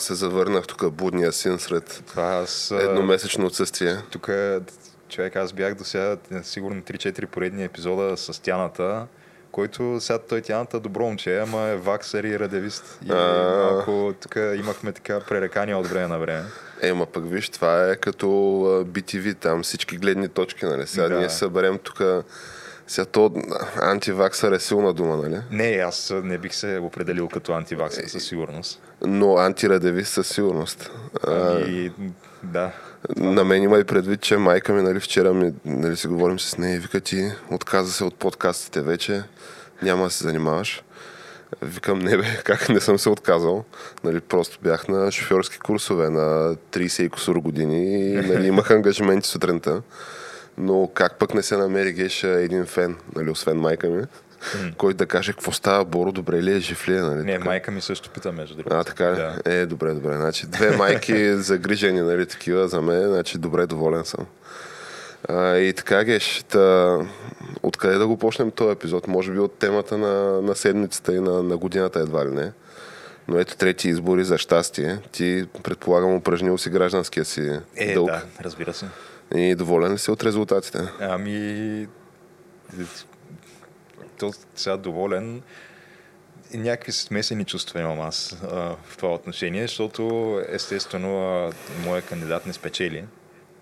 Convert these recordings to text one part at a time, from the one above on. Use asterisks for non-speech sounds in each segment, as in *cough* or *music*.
Аз се завърнах тук будния син сред Това аз... едномесечно отсъствие. Тук, човек, аз бях до сега е, сигурно 3-4 поредни епизода с Тяната, който сега той Тяната добро момче, ама е ваксър и радевист. И малко тук имахме така пререкания от време на време. Е, ма пък виж, това е като BTV, там всички гледни точки, нали? Сега Да. ние съберем тук... Сега то антиваксър е силна дума, нали? Не, аз не бих се определил като антиваксър със сигурност. Но антирадевист със сигурност. А, И, да, На мен има и предвид, че майка ми, нали, вчера ми, нали, си говорим с нея и вика ти, отказа се от подкастите вече, няма да се занимаваш. Викам, не бе, *laughs* как не съм се отказал. Нали, просто бях на шофьорски курсове на 30 и кусур години и нали, имах ангажименти сутринта. Но как пък не се намери геша един фен, нали, освен майка ми, който да каже какво става, Боро, добре ли е, жив ли е, нали? не, така. майка ми също пита между другото. А, така ли? Да. Е, добре, добре. Значи, две майки *laughs* загрижени, нали, такива за мен, значи добре, доволен съм. А, и така, Геш, та, откъде да го почнем този епизод? Може би от темата на, на седмицата и на, на годината едва ли не. Но ето трети избори за щастие. Ти, предполагам, упражнил си гражданския си Е, дълг. да, разбира се. И доволен ли си от резултатите? Ами, то сега доволен. Някакви смесени чувства имам аз а, в това отношение, защото естествено а, моя кандидат не спечели.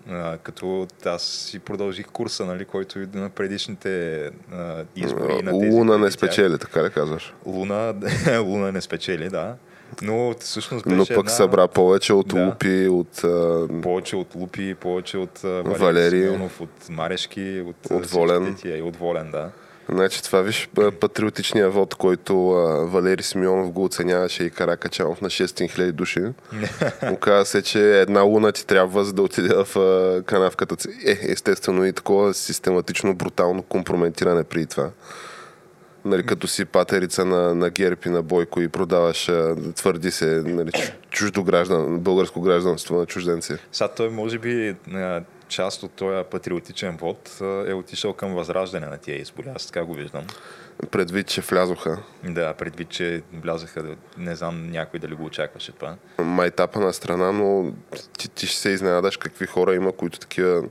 А, като аз си продължих курса, нали, който и на предишните а, избори. и на тези Луна не преди тях. спечели, така ли казваш? Луна, *laughs* Луна не спечели, да. Но всъщност беше Но пък една... събра повече от Да. Лупи, от а, повече от Лупи, повече от а, Валери, Валери. Симеонов, от Марешки, от, От Волен. Тия, и от Волен, да. Значи това виж патриотичния вод, който а, Валери Симеонов го оценяваше и Каракачанов на 600 000 души. *laughs* Оказва се, че една луна ти трябва за да отиде в а, канавката. Е, естествено и такова систематично, брутално компрометиране при това. Нали, като си патерица на, на герб и на Бойко и продаваш, твърди се, нали, чу- чуждо граждан, българско гражданство на чужденци. Сега той може би част от този патриотичен вод е отишъл към възраждане на тия избори. Аз така го виждам. Предвид, че влязоха. Да, предвид, че влязаха, не знам някой дали го очакваше това. майтапа на страна, но ти, ти ще се изненадаш какви хора има, които такива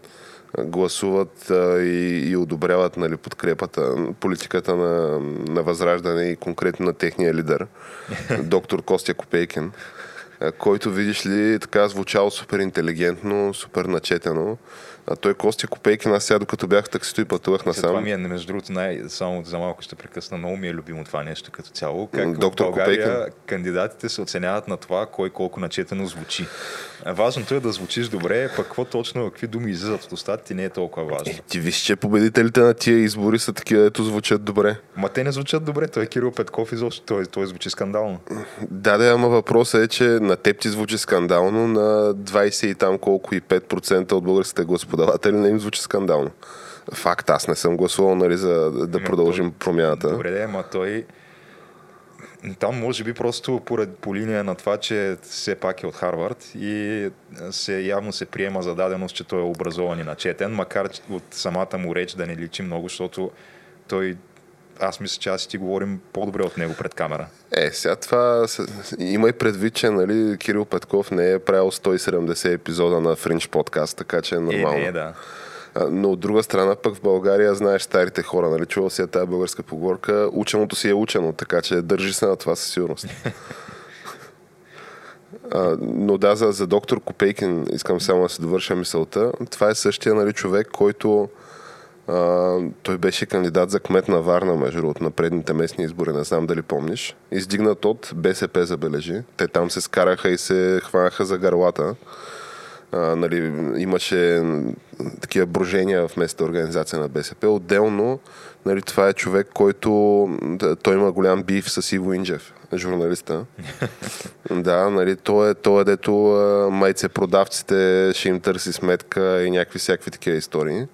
гласуват а, и, и одобряват нали, подкрепата, политиката на, на Възраждане и конкретно на техния лидер, *laughs* доктор Костя Копейкин, който, видиш ли, така звучал супер интелигентно, супер начетено. А той Костя Копейкин, аз сега докато бях в таксито и пътувах Насам... Това насам, ми е, между другото, най- само за малко ще прекъсна, много ми е любимо това нещо като цяло. Как Доктор в България Копейкин. кандидатите се оценяват на това, кой колко начетено звучи. Важното е да звучиш добре, пък какво точно, какви думи излизат от устата ти не е толкова важно. ти виж, че победителите на тия избори са такива, ето звучат добре. Ма те не звучат добре, той е Кирил Петков изобщо, той, той звучи скандално. Да, да, ама въпросът е, че на теб ти звучи скандално, на 20 и там колко и 5% от българските господаватели не им звучи скандално. Факт, аз не съм гласувал, нали, за да Ами, продължим промяната. Добре, да, ама той там може би просто поред, по линия на това, че все пак е от Харвард и се, явно се приема за даденост, че той е образован и начетен, макар от самата му реч да не личи много, защото той аз мисля, че аз и ти говорим по-добре от него пред камера. Е, сега това... Има и предвид, че нали, Кирил Петков не е правил 170 епизода на Фринч подкаст, така че е Е, нормално. не, да. Но от друга страна пък в България знаеш старите хора, нали? Чувал си я тази българска поговорка. Ученото си е учено, така че държи се на това със сигурност. *laughs* А, но да, за, за доктор Копейкин искам само да се довърша мисълта. Това е същия нали, човек, който а, той беше кандидат за кмет на Варна, между другото, на предните местни избори, не знам дали помниш. Издигнат от БСП, забележи. Те там се скараха и се хванаха за гърлата. А, нали, имаше такива брожения в местната организация на БСП. Отделно, нали, това е човек, който той има голям бив с Иво Инджев, журналиста. *laughs* да, нали, той е, той е дето майце продавците ще им търси сметка и някакви всякакви такива истории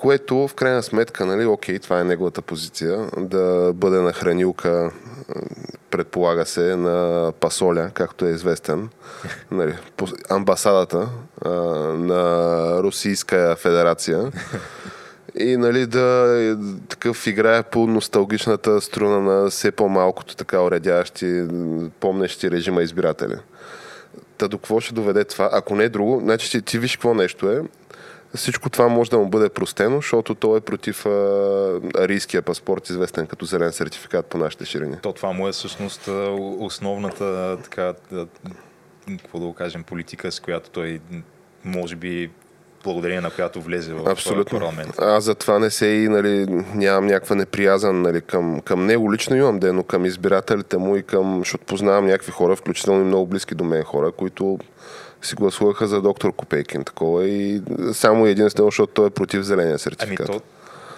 което в крайна сметка, нали, окей, това е неговата позиция, да бъде на хранилка, предполага се, на Пасоля, както е известен, *laughs* нали, амбасадата а, на Русийска федерация. И нали, да такъв играе по носталгичната струна на все по-малкото така уредяващи, помнещи режима избиратели. Та до какво ще доведе това? Ако не е друго, значи ти, ти виж какво нещо е всичко това може да му бъде простено, защото той е против а, арийския паспорт, известен като зелен сертификат по нашите ширини. То това му е всъщност основната, така, какво да го кажем, политика, с която той може би благодарение на която влезе в Абсолютно. парламент. Аз затова не се и нали, нямам някаква неприязан нали, към, към него лично имам ден, но към избирателите му и към, защото познавам някакви хора, включително и много близки до мен хора, които си гласуваха за доктор Копейкин такова и само единствено, защото той е против зеления сертификат. Ами то,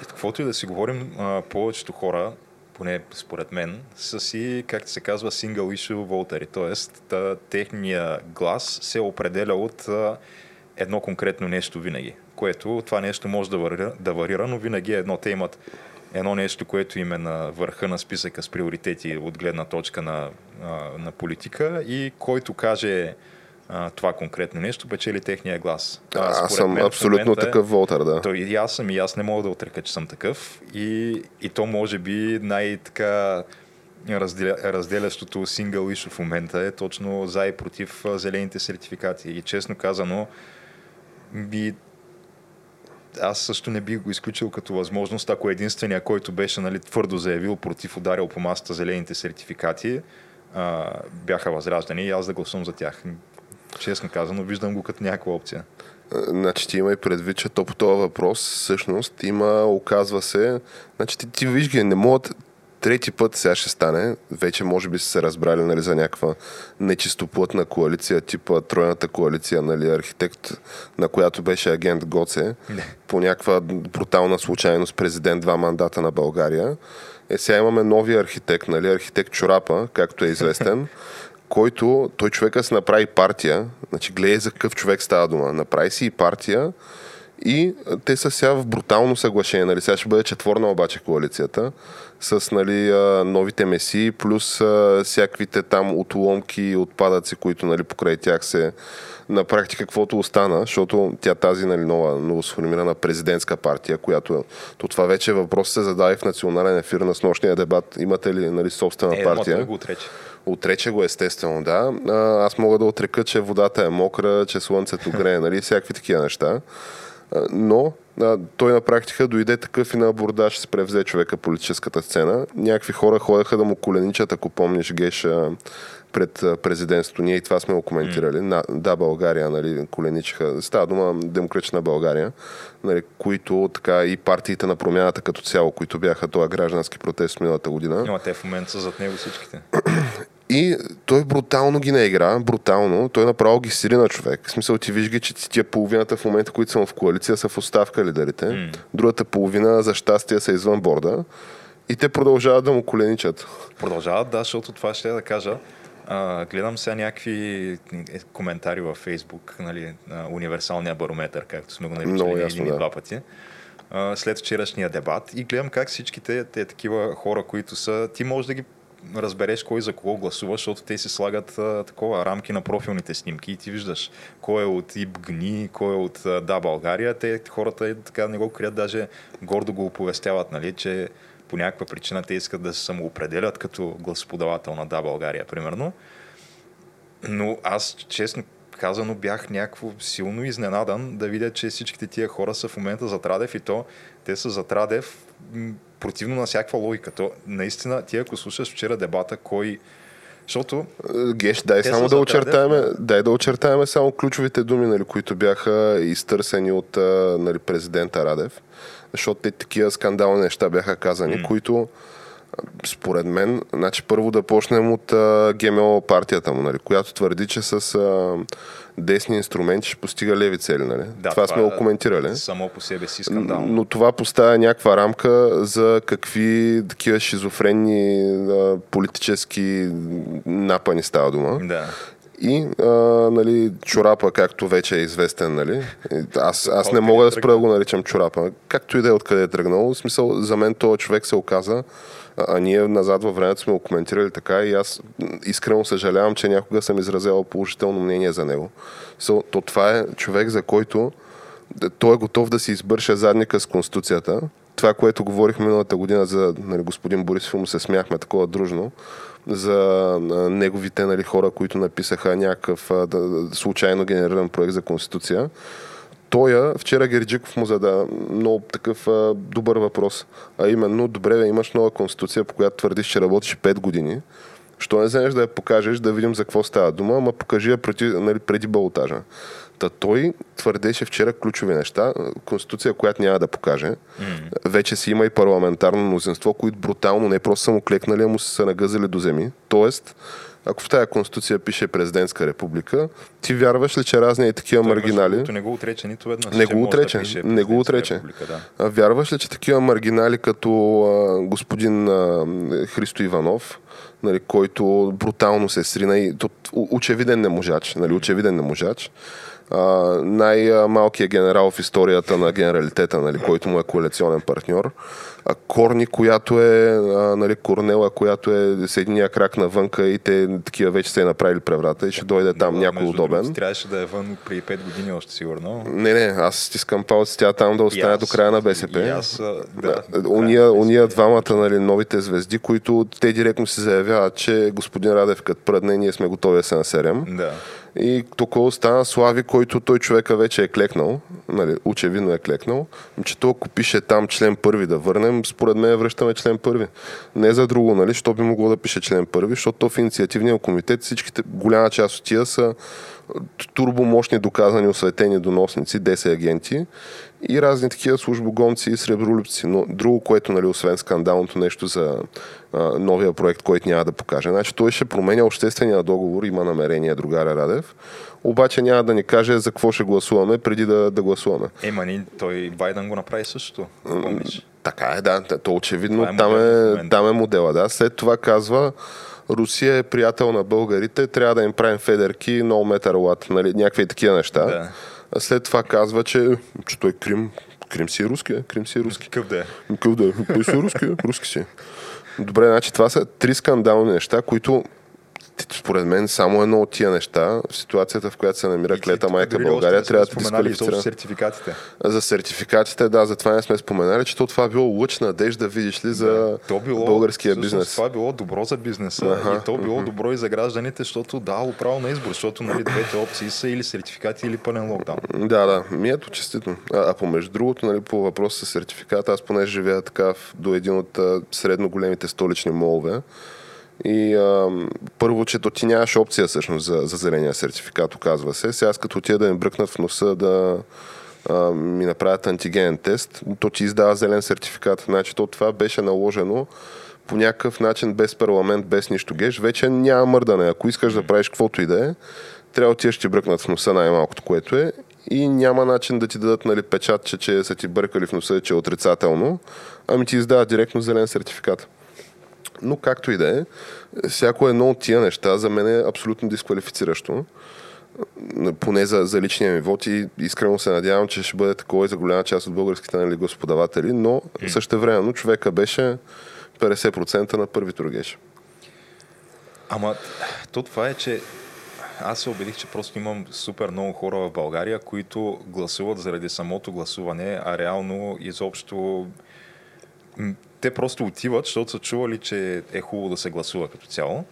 каквото и да си говорим, повечето хора, поне според мен, са си, както се казва, single issue волтери, т.е. техния глас се определя от едно конкретно нещо винаги, което това нещо може да варира, да варира но винаги е едно. Те имат едно нещо, което им е на върха на списъка с приоритети от гледна точка на, на политика и който каже а, това конкретно нещо, печели техния глас. А, аз съм мен, абсолютно такъв волтър, да. То, и аз съм и аз не мога да отрека, че съм такъв. И, и то може би най-така разделя, разделящото сингъл issue в момента е точно за и против зелените сертификати. И честно казано, би, аз също не бих го изключил като възможност, ако единствения, който беше нали, твърдо заявил против ударил по масата зелените сертификати, а, бяха възраждани и аз да гласувам за тях. Честно казано, виждам го като някаква опция. Значи ти има и предвид, че то по този въпрос всъщност има, оказва се, значи ти, ти виж ги, не могат трети път сега ще стане, вече може би са се разбрали нали, за някаква нечистоплътна коалиция, типа тройната коалиция, нали, архитект, на която беше агент Гоце, не. по някаква брутална случайност президент два мандата на България. Е, сега имаме новия архитект, нали, архитект Чорапа, както е известен, *laughs* който той човека се направи партия, значи гледай за какъв човек става дума, направи си и партия и те са сега в брутално съглашение, нали, сега ще бъде четворна обаче коалицията с нали, новите меси, плюс всякаквите там отломки и отпадъци, които нали, покрай тях се на практика каквото остана, защото тя тази нали, нова, новосформирана президентска партия, която то това вече въпрос се зададе в национален ефир на снощния дебат. Имате ли нали, собствена е, партия? Го отрече. Отрече го естествено, да. Аз мога да отрека, че водата е мокра, че слънцето грее, нали, всякакви такива неща. Но а, той на практика дойде такъв и на абордаж се превзе човека политическата сцена. Някакви хора ходеха да му коленичат, ако помниш Геша пред президентството. Ние и това сме го коментирали. Mm. На, да, България, нали, коленичиха. Става дума демократична България, нали, които така и партиите на промяната като цяло, които бяха това граждански протест миналата година. Те в момента са зад него всичките. *clears throat* *clears throat* И той брутално ги наигра, брутално. Той направо ги сири на човек. В смисъл ти виж ги, че тия половината в момента, които са в коалиция, са в оставка лидерите. Mm. Другата половина, за щастие, са извън борда. И те продължават да му коленичат. Продължават, да, защото това ще да кажа. А, гледам сега някакви е, коментари във Фейсбук, нали, на универсалния барометър, както сме го наричали един да. два пъти, след вчерашния дебат и гледам как всичките те такива хора, които са, ти можеш да ги разбереш кой за кого гласува, защото те си слагат а, такова рамки на профилните снимки и ти виждаш кой е от ИБГНИ, кой е от а, Да България. Те хората е, така не го крият, даже гордо го оповестяват, нали, че по някаква причина те искат да се самоопределят като гласоподавател на Да България, примерно. Но аз, честно казано, бях някакво силно изненадан да видя, че всичките тия хора са в момента за Традев и то те са за Традев противно на всякаква логика. То, наистина, ти ако слушаш вчера дебата, кой Защото Геш, дай само са да очертаеме, дай да очертаеме само ключовите думи, нали, които бяха изтърсени от нали, президента Радев. Защото те такива скандални неща бяха казани, mm. които според мен, значи първо да почнем от а, ГМО партията му, нали, която твърди, че с а, десни инструменти ще постига леви цели. Нали? да, това, сме го коментирали. Само по себе си скандално. Но това поставя някаква рамка за какви такива шизофренни а, политически напани става дума. Да. И а, нали, чорапа, както вече е известен, нали? Аз, аз не мога да спра да го наричам чорапа. Както и да е откъде е тръгнал. В смисъл, за мен този човек се оказа, а, а ние назад във времето сме го коментирали така и аз искрено съжалявам, че някога съм изразявал положително мнение за него. So, то това е човек, за който той е готов да си избърша задника с Конституцията. Това, което говорихме миналата година за нали, господин Борисов, му се смяхме такова дружно, за неговите нали, хора, които написаха някакъв да, случайно генериран проект за Конституция. Той, вчера Герджиков му зада много такъв а, добър въпрос. А именно, добре, бе, имаш нова конституция, по която твърдиш, че работиш 5 години. Що не вземеш да я покажеш, да видим за какво става дума, ама покажи я преди, нали, преди балотажа. Та той твърдеше вчера ключови неща. Конституция, която няма да покаже. Вече си има и парламентарно мнозинство, които брутално не просто са му клекнали, а му са нагъзали до земи. Тоест, ако в тая конституция пише президентска република, ти вярваш ли, че разни и такива Той, маргинали... Не го отрече нито веднъж. Не го отрече, Да пише не го отрече. република, да. Вярваш ли, че такива маргинали като а, господин а, Христо Иванов, нали, който брутално се срина и очевиден неможач, нали, очевиден неможач, а, най-малкият генерал в историята на генералитета, нали, който му е коалиционен партньор, Корни, която е а, нали, Корнела, която е с единия крак навънка и те такива вече се е направили преврата и ще дойде там някой удобен. другото, Трябваше да е вън преди 5 години още сигурно. Не, не, аз стискам палци, тя там да остане аз- до края на БСП. и аз, да, Да, уния, на уния двамата, нали, новите звезди, които те директно се заявяват, че господин Радев като пръдне, ние сме готови да се насерем. Да. И тук остана Слави, който той човека вече е клекнал, нали, очевидно е клекнал, че ако пише там член първи да върнем, според мен връщаме член първи. Не за друго, нали, що би могло да пише член първи, защото то в инициативния комитет всичките, голяма част от тия са турбомощни доказани осветени доносници, 10 агенти и разни такива службогонци и сребролюбци. Но друго, което, нали, освен скандалното нещо за а, новия проект, който няма да покаже. Значи той ще променя обществения договор, има намерение другаря Радев, обаче няма да ни каже за какво ще гласуваме преди да, да гласуваме. Ема, ни, той Байден го направи същото. Помниш? Така е, да. То очевидно Това е там, е, там е модела. Да. След това казва, Русия е приятел на българите, трябва да им правим федерки, no matter what, нали, някакви такива неща. Да. След това казва, че, че той Крим, Крим си е руски, е, Крим си е руски. Какъв да е? Какъв да е? Той си е руски, е, руски си. Добре, значи това са три скандални неща, които според мен само едно от тия неща в ситуацията, в която се намира клета майка България, трябва да дисквалифицира. изобщо сертификатите. За сертификатите, да, затова не сме споменали, че то това било лъч надежда, видиш ли, за То било, българския всъщност, бизнес. Това било добро за бизнеса Аха, и то било добро и за гражданите, защото дало право на избор, защото нали, двете опции са или сертификати, или пълен локдаун. Да, да, ми ето честито. А, а помежду другото, нали, по въпроса с сертификата, аз понеже живея така в- до един от а, средно големите столични молове, и а, първо, че то ти нямаш опция всъщност за, за зеления сертификат, оказва се. Сега като отида да ми бръкнат в носа да а, ми направят антигенен тест, то ти издава зелен сертификат. Значи то това беше наложено по някакъв начин без парламент, без нищо геш. Вече няма мърдане. Ако искаш да правиш каквото и да е, трябва да отидеш ти бръкнат в носа най-малкото, което е и няма начин да ти дадат нали, печат, че, че са ти бъркали в носа, че е отрицателно, ами ти издават директно зелен сертификат. Но както и да е, всяко едно от тия неща за мен е абсолютно дисквалифициращо. Поне за, за личния ми вод и искрено се надявам, че ще бъде такова и за голяма част от българските нали, господаватели, но също времено човека беше 50% на първи тургеш. Ама то това е, че аз се убедих, че просто имам супер много хора в България, които гласуват заради самото гласуване, а реално изобщо те просто отиват, защото са чували, че е хубаво да се гласува като цяло.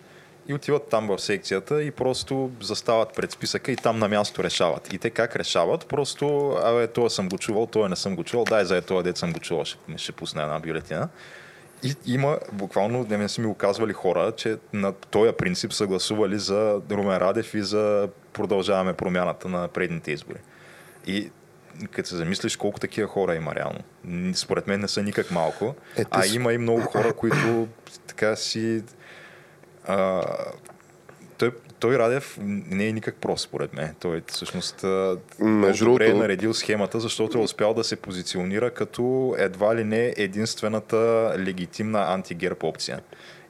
И отиват там в секцията и просто застават пред списъка и там на място решават. И те как решават? Просто, абе, това съм го чувал, това не съм го чувал, дай за това дет съм го чувал, ще, ще пусна една бюлетина. И има, буквално, не са ми оказвали хора, че на този принцип са гласували за Румен Радев и за продължаваме промяната на предните избори. И като се замислиш колко такива хора има реално. Според мен не са никак малко, е, а има и много хора, които така си... А, той, той Радев не е никак прост, според мен. Той всъщност Между добре е наредил схемата, защото е успял да се позиционира като едва ли не единствената легитимна антигерб опция.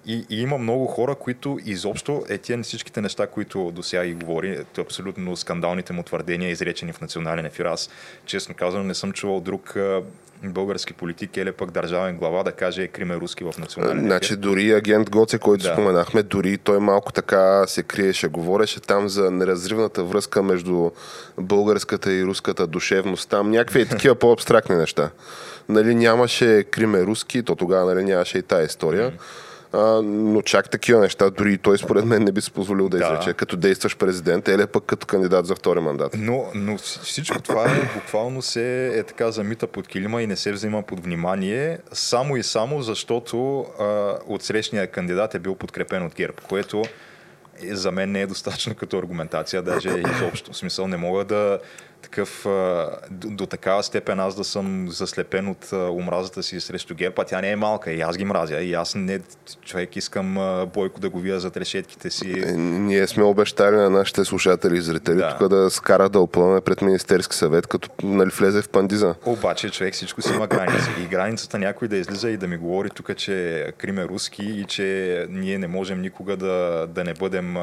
И, и има много хора, които изобщо е тия всичките неща, които до сега и говори, абсолютно скандалните му твърдения, изречени в национален ефир. Аз, честно казвам, не съм чувал друг български политик или пък държавен глава да каже Крим е руски в национален. Значи дори агент Гоце, който да. споменахме, дори той малко така се криеше, говореше там за неразривната връзка между българската и руската душевност. Там някакви такива *laughs* по-абстрактни неща. Нали, нямаше Крим е руски, то тогава нали, нямаше и тая история. Mm а, но чак такива неща, дори той според мен не би си позволил да, да. изрече, като действаш президент или пък като кандидат за втори мандат. Но, но всичко това е, буквално се е така замита под килима и не се взима под внимание, само и само защото а, отсрещния кандидат е бил подкрепен от ГЕРБ, което за мен не е достатъчно като аргументация, даже изобщо. В смисъл не мога да такъв, до, до такава степен аз да съм заслепен от омразата си срещу ГЕРБ, а тя не е малка и аз ги мразя. И аз не, човек искам Бойко да го вия за решетките си. Е, ние сме обещали на нашите слушатели и зрители да. тук да скара да опълне пред Министерски съвет, като нали, влезе в пандиза. Обаче човек всичко си има граници. И границата някой да излиза и да ми говори тук, че Крим е руски и че ние не можем никога да, да не бъдем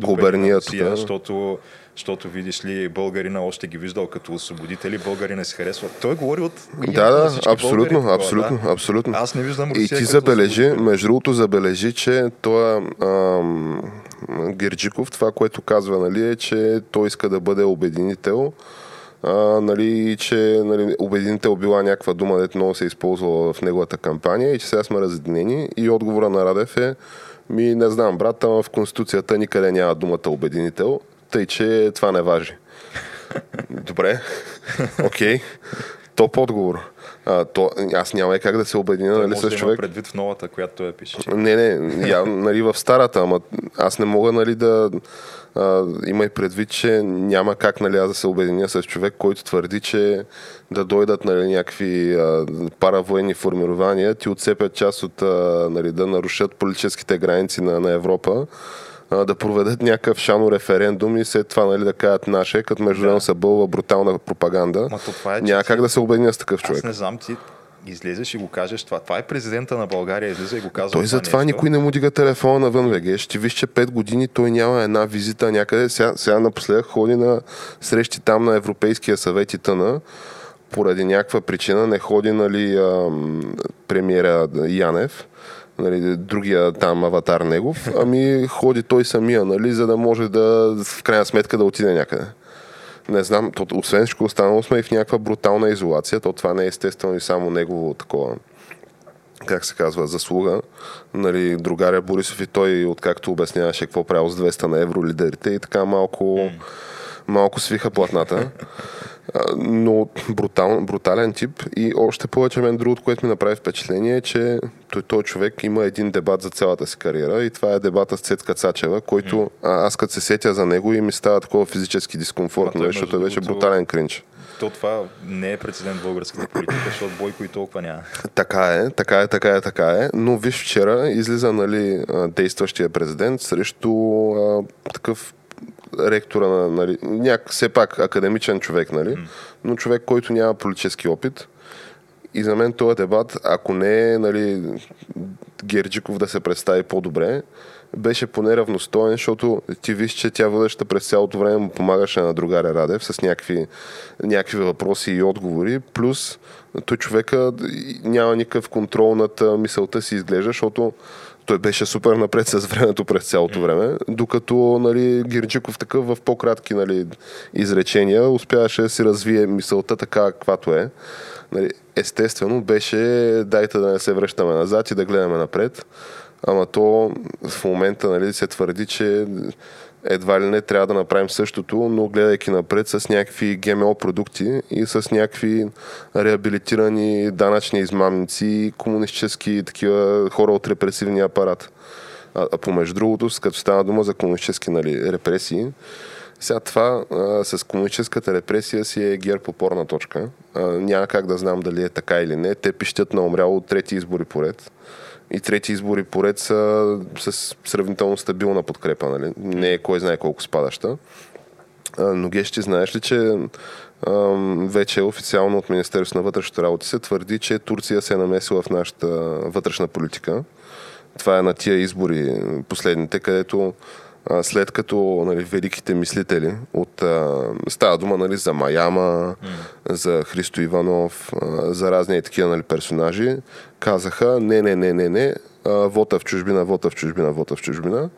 губерния, защото защото видиш ли българина още ги виждал като освободители, българина се харесва. Той говори от Да, да, абсолютно, българи, абсолютно, да. абсолютно. Аз не виждам И ти забележи, между другото забележи, че той ам, Герджиков, това, което казва, нали, е, че той иска да бъде обединител. А, нали, че нали, обединител била някаква дума, дето много се е използвала в неговата кампания и че сега сме разединени. И отговора на Радев е ми не знам, брат, в Конституцията никъде няма думата обединител. Тъй, че това не важи. Добре. Окей. Okay. Топ отговор. А, то, аз няма как да се обединя нали, с човек. Да предвид в новата, която той пише. Не, не, я, нали, в старата, ама аз не мога нали, да а, има и предвид, че няма как нали, аз да се обединя с човек, който твърди, че да дойдат нали, някакви а, паравоенни формирования, ти отцепят част от, а, нали, да нарушат политическите граници на, на Европа да проведат някакъв шано референдум и след това нали, да кажат наше, като между да. се бълва брутална пропаганда. Ма, това е, Няма как да се обединя с такъв човек. Аз не знам, ти излезеш и го кажеш това. Това е президента на България, излиза и го казва. Той затова нещо. никой не му дига телефона навън, ВГ. Ще виж, че 5 години той няма една визита някъде. Сега, сега напоследък ходи на срещи там на Европейския съвет и тъна. Поради някаква причина не ходи нали, премиера Янев нали, другия там аватар негов, ами ходи той самия, нали, за да може да в крайна сметка да отиде някъде. Не знам, то, освен всичко останало сме и в някаква брутална изолация, то това не е естествено и само негово такова как се казва, заслуга. Нали, другаря Борисов и той, откакто обясняваше какво правил с 200 на евро лидерите и така малко, малко свиха платната но брутал, брутален тип и още повече мен другото, което ми направи впечатление е, че той, той човек има един дебат за цялата си кариера и това е дебата с Цецка Цачева, който mm. аз като се сетя за него и ми става такова физически дискомфортно, защото той беше брутален кринч. То това не е прецедент в българската политика, защото Бойко и толкова няма. Така е, така е, така е, така е. Но виж вчера излиза нали, действащия президент срещу а, такъв ректора на, нали, няк, все пак академичен човек, нали, но човек, който няма политически опит. И за мен този дебат, ако не е нали, Герджиков да се представи по-добре, беше поне равностоен, защото ти виж, че тя водеща през цялото време му помагаше на другаря Радев с някакви, някакви въпроси и отговори, плюс той човека няма никакъв контрол над мисълта си изглежда, защото той беше супер напред с времето през цялото време, докато нали, Гирджиков такъв в по-кратки нали, изречения успяваше да си развие мисълта така, каквато е. Нали, естествено беше дайте да не се връщаме назад и да гледаме напред. Ама то в момента нали, се твърди, че едва ли не трябва да направим същото, но гледайки напред с някакви ГМО продукти и с някакви реабилитирани данъчни измамници, комунистически такива хора от репресивния апарат. А, а помежду другото, като стана дума за комунистически нали, репресии, сега това а, с комунистическата репресия си е гер опорна точка. А, няма как да знам дали е така или не. Те пищят на умряло от трети избори поред. И трети избори поред са с сравнително стабилна подкрепа. Нали? Не е кой знае колко спадаща. Но Гещи, знаеш ли, че вече официално от Министерството на вътрешните работи се твърди, че Турция се е намесила в нашата вътрешна политика. Това е на тия избори последните, където след като нали, великите мислители от а, става дума нали, за Маяма, mm. за Христо Иванов, а, за разни такива нали, персонажи, казаха не, не, не, не, не, а, вота в чужбина, вота в чужбина, вота в чужбина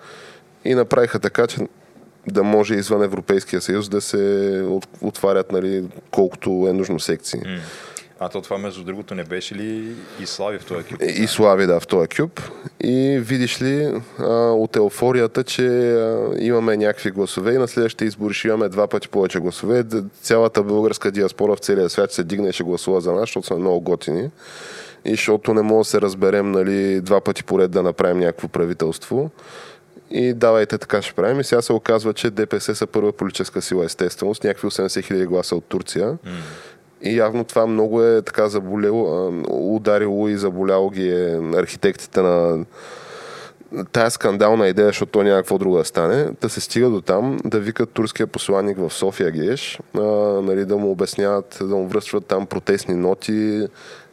и направиха така, че да може извън Европейския съюз да се отварят нали, колкото е нужно секции. Mm. А то това, между другото, не беше ли и Слави в този кюб? И Слави, да, в този кюб. И видиш ли а, от еуфорията, че а, имаме някакви гласове и на следващите избори ще имаме два пъти повече гласове. Цялата българска диаспора в целия свят се дигне и ще гласува за нас, защото са много готини. И защото не мога да се разберем нали, два пъти поред да направим някакво правителство. И давайте така ще правим. И сега се оказва, че ДПС са първа политическа сила, естествено, с някакви 80 хиляди гласа от Турция. Mm. И явно това много е така заболело, ударило и заболяло ги е архитектите на тая скандална идея, защото то няма друго да стане, да се стига до там, да викат турския посланник в София Геш, а, нали, да му обясняват, да му връщат там протестни ноти.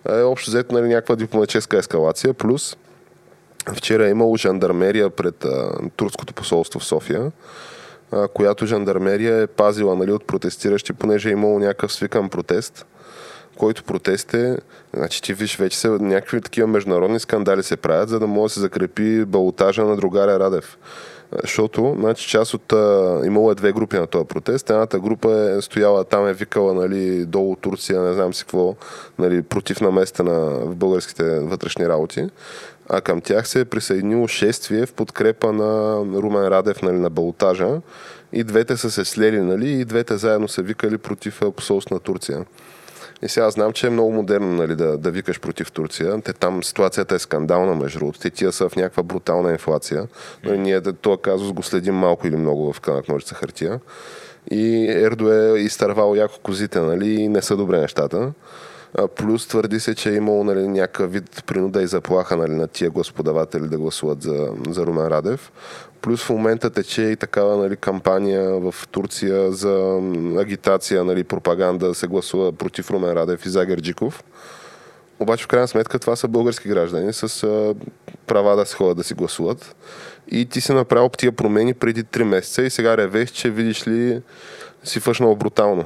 Е, общо взето нали, някаква дипломатическа ескалация, плюс вчера е имало жандармерия пред а, турското посолство в София която жандармерия е пазила нали, от протестиращи, понеже е имало някакъв свикан протест, който протест е, значи ти виж, вече се, някакви такива международни скандали се правят, за да може да се закрепи балотажа на другаря Радев. Защото, значи, част от... А, имало е две групи на този протест. Едната група е стояла там, е викала, нали, долу Турция, не знам си какво, нали, против наместа на в българските вътрешни работи а към тях се е присъединило шествие в подкрепа на Румен Радев нали, на балотажа и двете са се слели нали, и двете заедно са викали против посолство на Турция. И сега знам, че е много модерно нали, да, да викаш против Турция. Те там ситуацията е скандална, между другото. Те тия са в някаква брутална инфлация. Но ние този казус го следим малко или много в канак ножица хартия. И Ердо е изтървал яко козите, нали, и не са добре нещата. Плюс твърди се, че е имало нали, някакъв вид принуда и заплаха нали, на тия господаватели да гласуват за, за Румен Радев. Плюс в момента тече и такава нали, кампания в Турция за агитация, нали, пропаганда да се гласува против Румен Радев и за Герджиков. Обаче в крайна сметка това са български граждани с а, права да се ходят да си гласуват. И ти си направил тия промени преди 3 месеца и сега ревеш, че видиш ли си фъшнал брутално.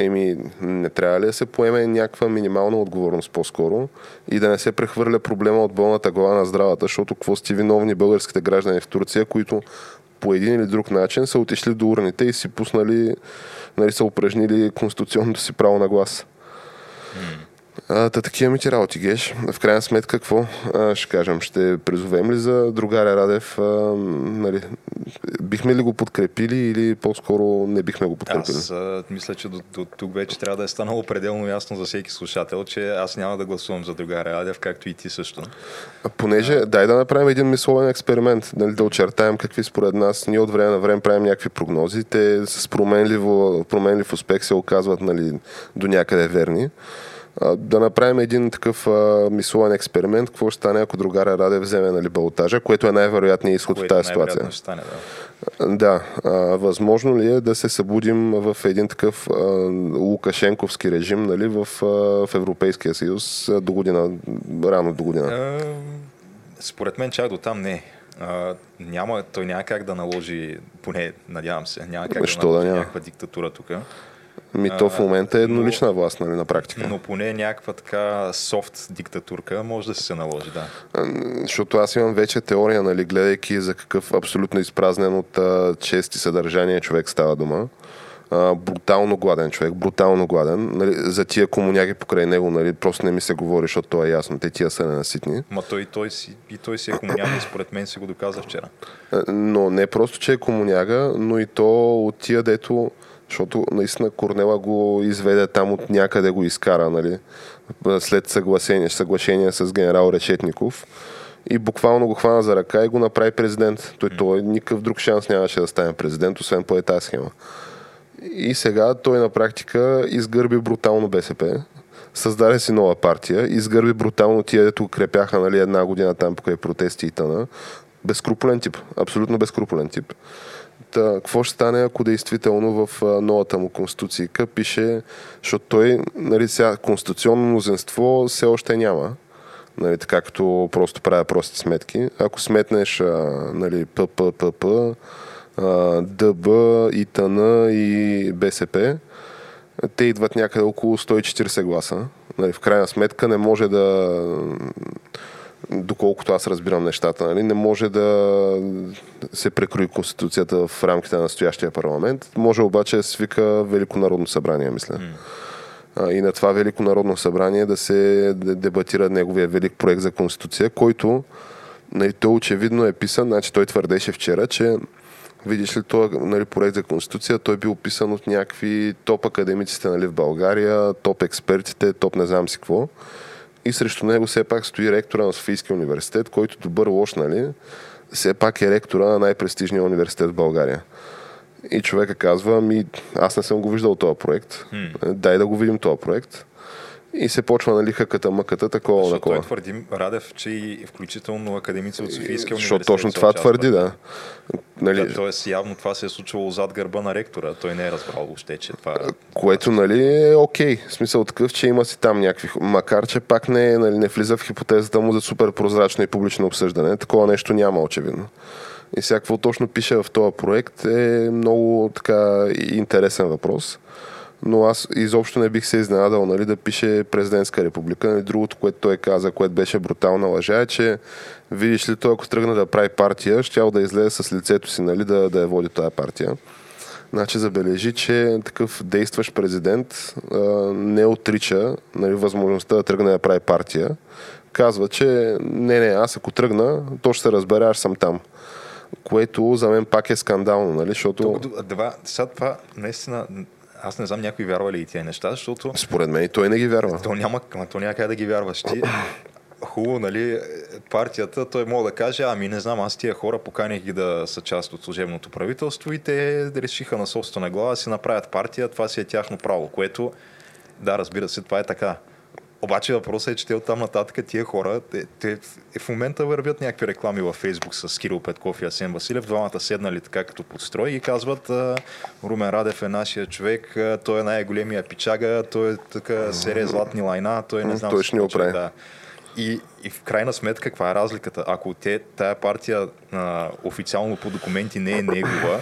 Еми, не трябва ли да се поеме някаква минимална отговорност по-скоро и да не се прехвърля проблема от болната глава на здравата, защото какво сте виновни българските граждани в Турция, които по един или друг начин са отишли до урните и си пуснали, нали, са упражнили конституционното си право на глас. Та такива ми ти работи, Геш. В крайна сметка, какво а, ще кажем? Ще призовем ли за другаря Радев? А, нали, бихме ли го подкрепили или по-скоро не бихме го подкрепили? Аз а, мисля, че до, до тук вече трябва да е станало пределно ясно за всеки слушател, че аз няма да гласувам за другаря Радев, както и ти също. А, понеже, а... дай да направим един мисловен експеримент, нали, да очертаем какви според нас. Ние от време на време правим някакви прогнози. Те с променливо, променлив успех се оказват нали, до някъде верни да направим един такъв а, мисловен експеримент, какво ще стане, ако другаря Раде вземе нали, балотажа, което е най-вероятният изход от тази ситуация. Ще стане, да. да а, възможно ли е да се събудим в един такъв а, лукашенковски режим нали, в, а, в Европейския съюз до година, рано до година? А, според мен чак до там не. А, няма, той няма как да наложи, поне надявам се, няма как Що да наложи да няма? някаква диктатура тук. Ми то в момента е еднолична но, власт, нали, на практика. Но поне някаква така софт диктатурка може да се наложи, да. Защото аз имам вече теория, нали, гледайки за какъв абсолютно изпразнен от чести съдържание човек става дума. а, брутално гладен човек, брутално гладен. Нали, за тия комуняги покрай него, нали, просто не ми се говори, защото то е ясно. Те тия са ненаситни. Ма той, и той, си, и той си е комуняга и според мен си го доказа вчера. Но не просто, че е комуняга, но и то от тия, дето защото наистина Корнела го изведе там от някъде го изкара, нали? след съгласение, съглашение с генерал Решетников и буквално го хвана за ръка и го направи президент. Той, той никакъв друг шанс нямаше да стане президент, освен по тази схема. И сега той на практика изгърби брутално БСП, създаде си нова партия, изгърби брутално тия, дето крепяха нали, една година там покрай протести и тъна. Безкрупулен тип, абсолютно безкрупулен тип. Какво ще стане, ако действително в новата му конституция пише, защото той, нали, сега, конституционно мнозинство все още няма. Нали, така като просто правя прости сметки. Ако сметнеш нали, ПППП, ДБ, ИТН и БСП, те идват някъде около 140 гласа. Нали, в крайна сметка не може да доколкото аз разбирам нещата, нали, не може да се прекрои Конституцията в рамките на настоящия парламент. Може обаче да свика Велико народно събрание, мисля. Mm. И на това Велико народно събрание да се дебатира неговия велик проект за Конституция, който нали, той очевидно е писан, значи той твърдеше вчера, че видиш ли този нали, проект за Конституция, той бил писан от някакви топ академиците нали, в България, топ експертите, топ не знам си какво и срещу него все пак стои ректора на Софийския университет, който добър лош, нали, все пак е ректора на най-престижния университет в България. И човека казва, ми, аз не съм го виждал този проект. Hmm. Дай да го видим този проект. И се почва нали хъката, мъката, такова, Защото такова. той твърди, Радев, че и включително академици от Софийския университет. Защото точно това твърди, да. Нали... Да, тоест явно това се е случвало зад гърба на ректора. Той не е разбрал въобще, че това е... Което нали е окей. В смисъл такъв, че има си там някакви... Макар, че пак не, нали, не влиза в хипотезата му за супер прозрачно и публично обсъждане. Такова нещо няма, очевидно. И какво точно пише в този проект е много така интересен въпрос но аз изобщо не бих се изненадал нали, да пише президентска република. Нали, другото, което той каза, което беше брутална лъжа, е, че видиш ли той, ако тръгна да прави партия, щял да излезе с лицето си, нали, да, да я води тази партия. Значи забележи, че такъв действащ президент а, не отрича нали, възможността да тръгне да прави партия. Казва, че не, не, аз ако тръгна, то ще се разбере, аз съм там което за мен пак е скандално, нали? Защото... Тук, това, сега това наистина аз не знам някой вярва ли и тия неща, защото... Според мен и той не ги вярва. То няма, то няма как да ги вярваш. Ти, хубаво, нали, партията, той мога да каже, ами не знам, аз тия хора поканих ги да са част от служебното правителство и те решиха на собствена глава си направят партия, това си е тяхно право, което, да, разбира се, това е така. Обаче въпросът е, че те оттам нататък тия хора, те, те в момента вървят някакви реклами във Фейсбук с Кирил Петков и Асен Василев, двамата седнали така като подстрой и казват Румен Радев е нашия човек, той е най-големия пичага, той е така серия златни лайна, той не знам. Той ще ни оправи. Да. И, и в крайна сметка, каква е разликата? Ако те, тая партия а, официално по документи не е негова,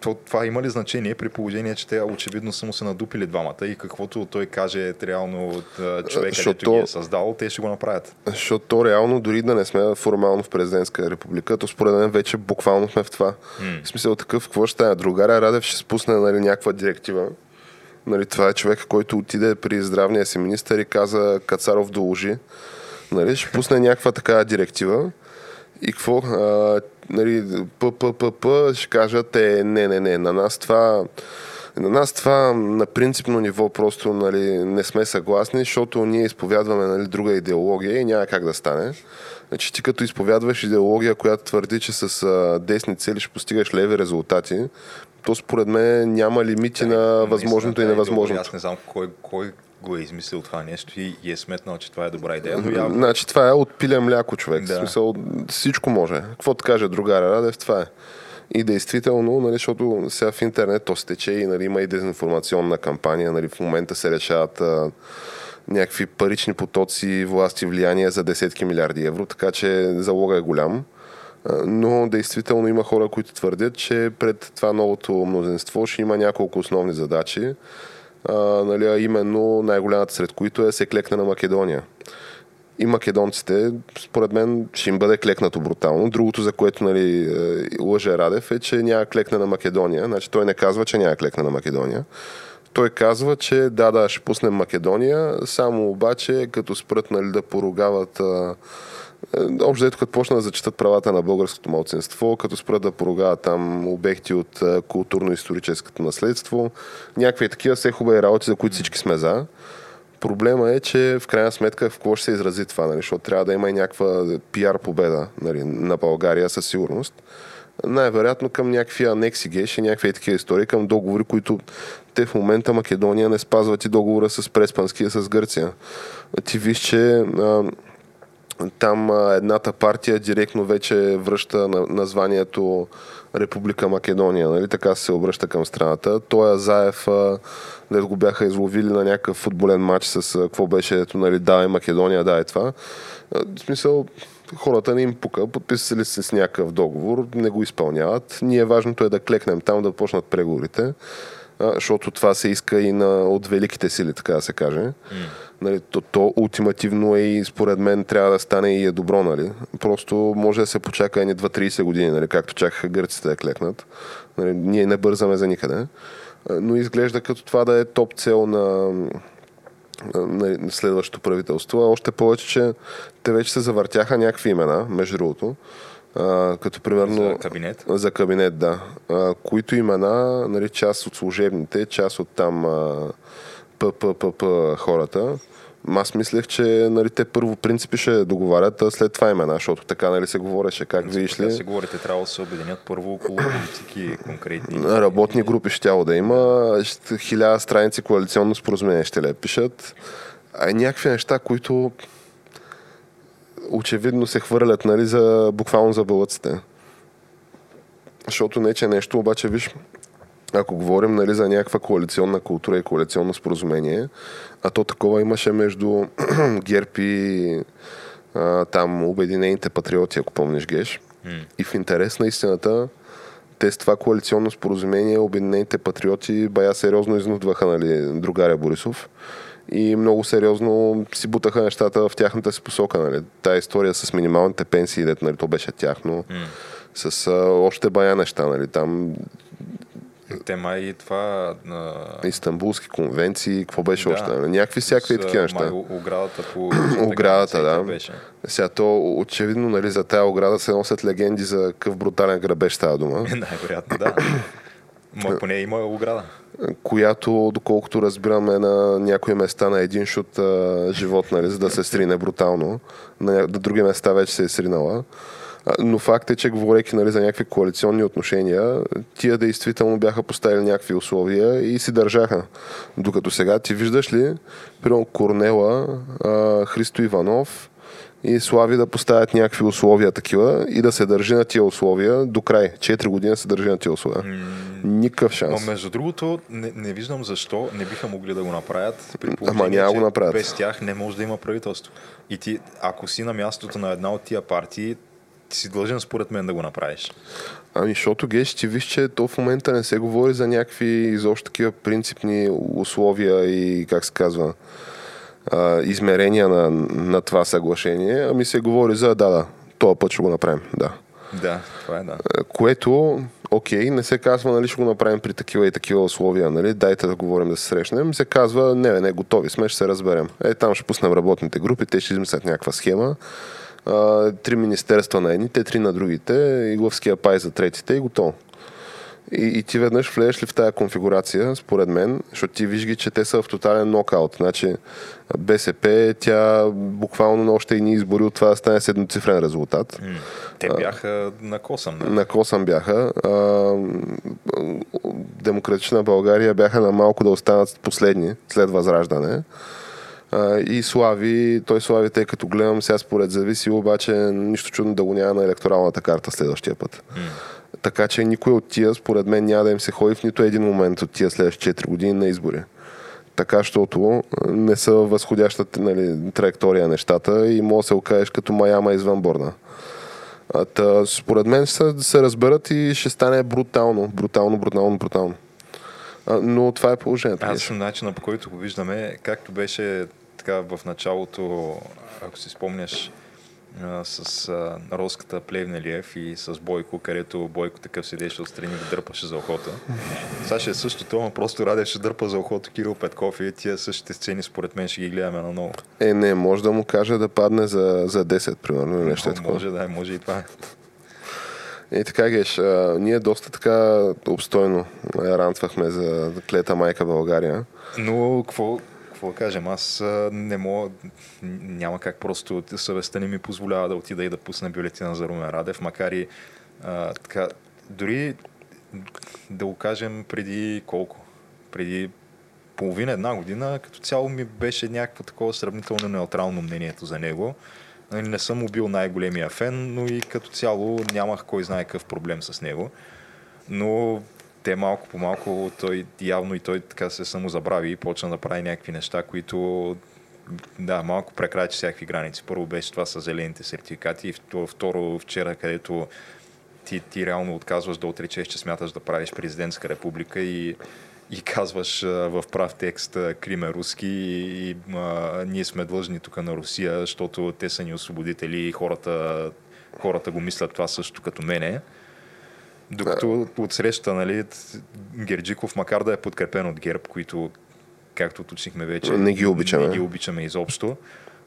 то, това има ли значение при положение, че те очевидно са му се надупили двамата и каквото той каже реално от човека, който ги е създал, те ще го направят? Защото то реално, дори да не сме формално в президентска република, то според мен вече буквално сме в това. Hmm. В смисъл такъв, какво ще стане? Другаря Радев ще спусне нали, някаква директива. Нали, това е човек, който отиде при здравния си министър и каза Кацаров доложи. Нали, ще пусне някаква такава директива и какво? А, нали, ППП ще кажат, е, не, не, не, на нас това на нас това на принципно ниво просто нали, не сме съгласни, защото ние изповядваме нали, друга идеология и няма как да стане. Значи ти като изповядваш идеология, която твърди, че с а, десни цели ще постигаш леви резултати, то според мен няма лимити да, на възможното и невъзможното. Аз не знам кой, кой го е измислил това нещо и, и е сметнал, че това е добра идея. Но явно... Значи това е от пиле мляко човек. Да. В смисъл, всичко може. Какво да каже другара Радев, това е. И действително, нали, защото сега в интернет то стече и нали, има и дезинформационна кампания. Нали, в момента се решават а, някакви парични потоци, власти, влияние за десетки милиарди евро, така че залога е голям. Но действително има хора, които твърдят, че пред това новото мнозинство ще има няколко основни задачи а, нали, а именно най-голямата сред които е се клекне на Македония. и македонците, според мен, ще им бъде клекнато брутално. Другото, за което нали, е, лъже Радев, е, че няма клекне на Македония. Значи той не казва, че няма клекне на Македония. Той казва, че да, да, ще пуснем Македония, само обаче като спрат нали, да поругават е, Общо дето като почна да зачитат правата на българското малцинство, като спрат да поругават там обекти от културно-историческото наследство, някакви такива все хубави работи, за които всички сме за. Проблема е, че в крайна сметка в какво ще се изрази това, нали? защото трябва да има и някаква пиар победа нали, на България със сигурност. Най-вероятно към някакви анекси геш и някакви такива истории, към договори, които те в момента Македония не спазват и договора с Преспанския с Гърция. Ти виж, че а, там едната партия директно вече връща на, названието Република Македония, нали? така се обръща към страната. Той Азаев, дето го бяха изловили на някакъв футболен матч с какво беше, ето, нали, да, Македония, да, е това. В смисъл, хората не им пука, подписали се с някакъв договор, не го изпълняват. Ние важното е да клекнем там, да почнат преговорите, защото това се иска и на, от великите сили, така да се каже. Mm. Нали, то, то ултимативно е и според мен трябва да стане и е добро. Нали. Просто може да се почака едни 2-30 години, нали, както чакаха гърците да клекнат. Нали, ние не бързаме за никъде. Но изглежда като това да е топ цел на, на следващото правителство. Още повече, че те вече се завъртяха някакви имена, между другото. А, като примерно... За кабинет? За кабинет, да. А, които имена, нали, част от служебните, част от там ППП хората. Аз мислех, че нали, те първо принципи ще договарят, а след това имена, защото така нали, се говореше. Как виж ли? се говорите, трябва да се обединят първо около *coughs* политики конкретни. Работни групи ще да има, хиляда страници коалиционно споразумение ще ли пишат. А някакви неща, които очевидно се хвърлят нали, за, буквално за бълъците. Защото не, че нещо, обаче виж, ако говорим нали, за някаква коалиционна култура и коалиционно споразумение, а то такова имаше между *clears throat* ГЕРБ и а, там Обединените патриоти, ако помниш Геш. Mm. И в интерес на истината, те с това коалиционно споразумение Обединените патриоти бая сериозно изнудваха нали, другаря Борисов и много сериозно си бутаха нещата в тяхната си посока. Нали. Тая история с минималните пенсии, дето нали, то беше тяхно, mm. с а, още бая неща. Нали. Там Тема и това... На... Истанбулски конвенции, какво беше да, още? Някакви всякакви такива неща. Май, оградата по... *clears throat* оградата, да. Беше. Сега то очевидно нали, за тая ограда се носят легенди за какъв брутален грабеж става дума. *laughs* Най-вероятно, да. *clears throat* Ма поне има ограда. Която, доколкото разбираме, на някои места на един шут а, живот, нали, за да се срине брутално. На, на други места вече се е сринала. Но факт е, че говорейки нали, за някакви коалиционни отношения, тия действително бяха поставили някакви условия и си държаха. Докато сега ти виждаш ли, примерно Корнела, Христо Иванов, и Слави да поставят някакви условия такива и да се държи на тия условия до край. Четири години се държи на тия условия. Mm. Никакъв шанс. Но между другото, не, не виждам защо не биха могли да го направят. При Ама няма го направят. Без тях не може да има правителство. И ти, ако си на мястото на една от тия партии, ти си дължен според мен да го направиш. Ами, защото геш, ти виж, че то в момента не се говори за някакви изобщо такива принципни условия и, как се казва, а, измерения на, на това съглашение, ами се говори за да, да, този път ще го направим, да. Да, това е да. Което, окей, не се казва, нали, ще го направим при такива и такива условия, нали, дайте да говорим да се срещнем. Се казва, не, не, готови сме, ще се разберем. Е, там ще пуснем работните групи, те ще измислят някаква схема а, три министерства на едните, три на другите, и главския пай за третите и готово. И, и ти веднъж влезеш ли в тази конфигурация, според мен, защото ти виж ги, че те са в тотален нокаут. Значи БСП, тя буквално на още ни избори от това да стане с едноцифрен резултат. Те бяха на косъм. На косъм бяха. А, Демократична България бяха на малко да останат последни след възраждане. А, и Слави, той Слави, тъй като гледам сега според зависи, обаче нищо чудно да го няма на електоралната карта следващия път. Mm. Така че никой от тия, според мен, няма да им се ходи в нито един момент от тия следващи 4 години на избори. Така, защото не са възходящата нали, траектория нещата и може да се окажеш като Майама извън борна. А, та, според мен ще се разберат и ще стане брутално, брутално, брутално, брутално. А, но това е положението. Аз съм начина по който го виждаме, както беше така в началото, ако си спомняш, с а, Роската Плевнелиев и с Бойко, където Бойко такъв седеше отстрани да дърпаше за охота. Сега ще е същото, но просто Раде ще дърпа за охота Кирил Петков и тия същите сцени според мен ще ги гледаме на ново. Е, не, може да му каже да падне за, за 10, примерно, или нещо е такова. Може да, е, може и това. И така, Геш, а, ние доста така обстойно ранцвахме за клета майка България. Но какво, какво да кажем, аз не мога, няма как просто съвестта не ми позволява да отида и да пусна бюлетина за Румен Радев, макар и а, така, дори да го кажем преди колко? Преди половина една година, като цяло ми беше някакво такова сравнително неутрално мнението за него. Нали, не съм му бил най-големия фен, но и като цяло нямах кой знае какъв проблем с него. Но те малко по малко, той явно и той така се самозабрави и почна да прави някакви неща, които да, малко прекрачи всякакви граници. Първо беше това с зелените сертификати и второ вчера, където ти, ти реално отказваш да отречеш, че смяташ да правиш президентска република и, и казваш а, в прав текст Крим е руски и, и а, ние сме длъжни тук на Русия, защото те са ни освободители и хората, хората го мислят това също като мене. Докато от среща, нали, Герджиков, макар да е подкрепен от ГЕРБ, които, както уточнихме вече, не ги обичаме, не ги обичаме изобщо,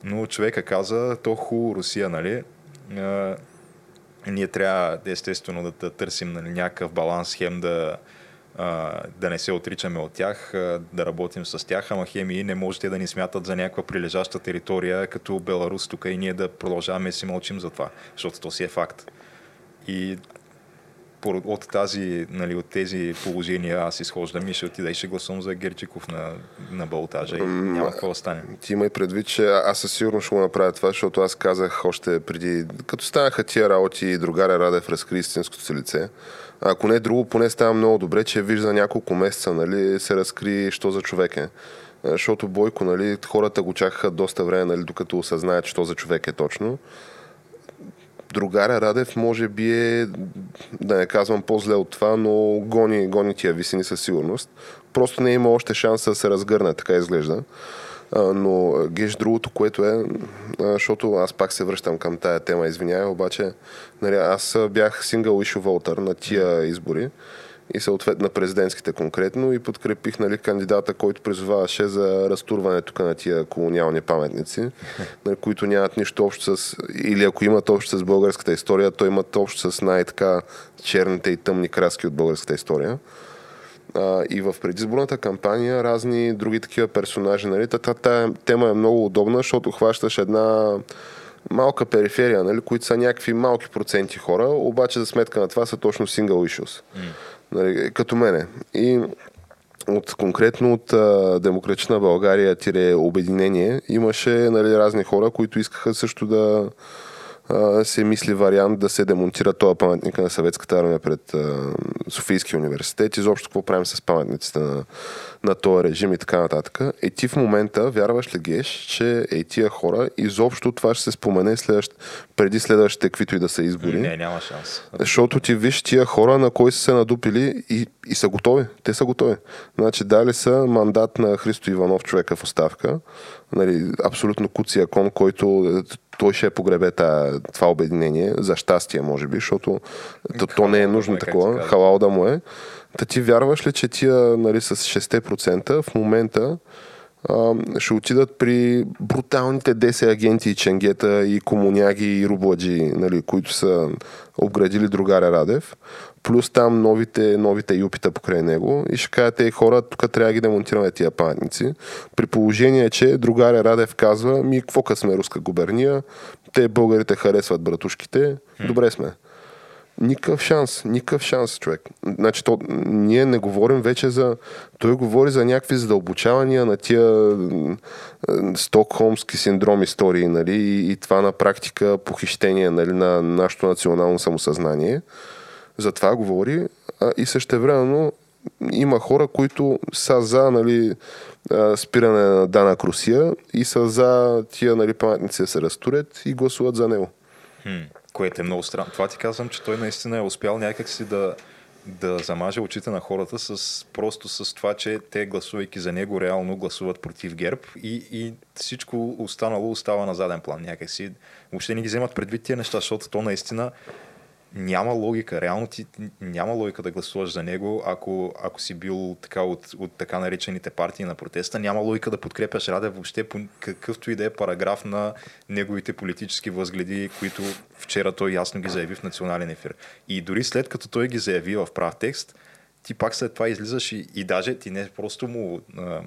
но човека каза, то хубаво Русия, нали, а, ние трябва естествено да, да търсим нали, някакъв баланс, хем да, а, да не се отричаме от тях, а, да работим с тях, ама хем и не можете да ни смятат за някаква прилежаща територия, като Беларус тук и ние да продължаваме да си мълчим за това, защото то си е факт. И от, тази, нали, от тези положения аз изхождам и ще отида и ще гласувам за Герчиков на, на Балтажа и няма какво да стане. Ти има и предвид, че аз със сигурност ще го направя това, защото аз казах още преди, като станаха тия работи, другаря Радев разкри истинското си лице. Ако не друго, поне става много добре, че вижда няколко месеца, нали, се разкри, що за човек е. Защото Бойко, нали, хората го чакаха доста време, нали, докато осъзнаят, що за човек е точно другаря Радев може би е, да не казвам по-зле от това, но гони, гони тия висини със сигурност. Просто не има още шанс да се разгърне, така изглежда. Но геш другото, което е, защото аз пак се връщам към тая тема, извинявай, обаче нали, аз бях сингъл issue voter на тия избори и съответно на президентските конкретно и подкрепих нали, кандидата, който призоваваше за разтурване тук на тия колониални паметници, нали, които нямат нищо общо с, или ако имат общо с българската история, то имат общо с най-така черните и тъмни краски от българската история. А, и в предизборната кампания разни други такива персонажи. Нали? Тата тема е много удобна, защото хващаш една малка периферия, нали, които са някакви малки проценти хора, обаче за сметка на това са точно single issues. Mm нали, като мене. И от, конкретно от а, Демократична България тире обединение имаше нали, разни хора, които искаха също да а, се мисли вариант да се демонтира този паметник на съветската армия пред а, Софийския университет. Изобщо какво правим с паметниците на, на този режим и така нататък. Е ти в момента вярваш ли геш, че е тия хора изобщо това ще се спомене следващ, преди следващите каквито и да са избори? Не, няма шанс. Защото ти виж тия хора, на кой са се надупили и, и са готови. Те са готови. Значи дали са мандат на Христо Иванов, човека в оставка. Нали, абсолютно куция кон, който той ще погребе това обединение, за щастие, може би, защото то, то не е нужно такова. Халал да му е. Та ти вярваш ли, че тия нали, с 6% в момента а, ще отидат при бруталните 10 агенти и ченгета и комуняги и рубладжи, нали, които са обградили другаря Радев, плюс там новите, новите юпита покрай него и ще кажат, тези хора, тук трябва да ги демонтираме тия паметници. При положение, че другаря Радев казва, ми какво сме руска губерния, те българите харесват братушките, добре сме. Никакъв шанс, никакъв шанс, човек. Значи, то, ние не говорим вече за... Той говори за някакви задълбочавания на тия стокхолмски синдром истории, нали, и, и това на практика похищение нали, на нашето национално самосъзнание. За това говори а, и същевременно има хора, които са за нали, спиране на данък Русия и са за тия нали, паметници да се разтурят и гласуват за него. Хм което е много странно. Това ти казвам, че той наистина е успял някакси да, да замаже очите на хората с, просто с това, че те гласувайки за него реално гласуват против ГЕРБ и, и всичко останало остава на заден план някакси. Въобще не ги вземат предвид тия неща, защото то наистина няма логика. Реално ти няма логика да гласуваш за него, ако, ако си бил така от, от така наречените партии на протеста. Няма логика да подкрепяш Раде въобще по какъвто и да е параграф на неговите политически възгледи, които вчера той ясно ги заяви в национален ефир. И дори след като той ги заяви в прав текст, ти пак след това излизаш и, и даже ти не просто му а,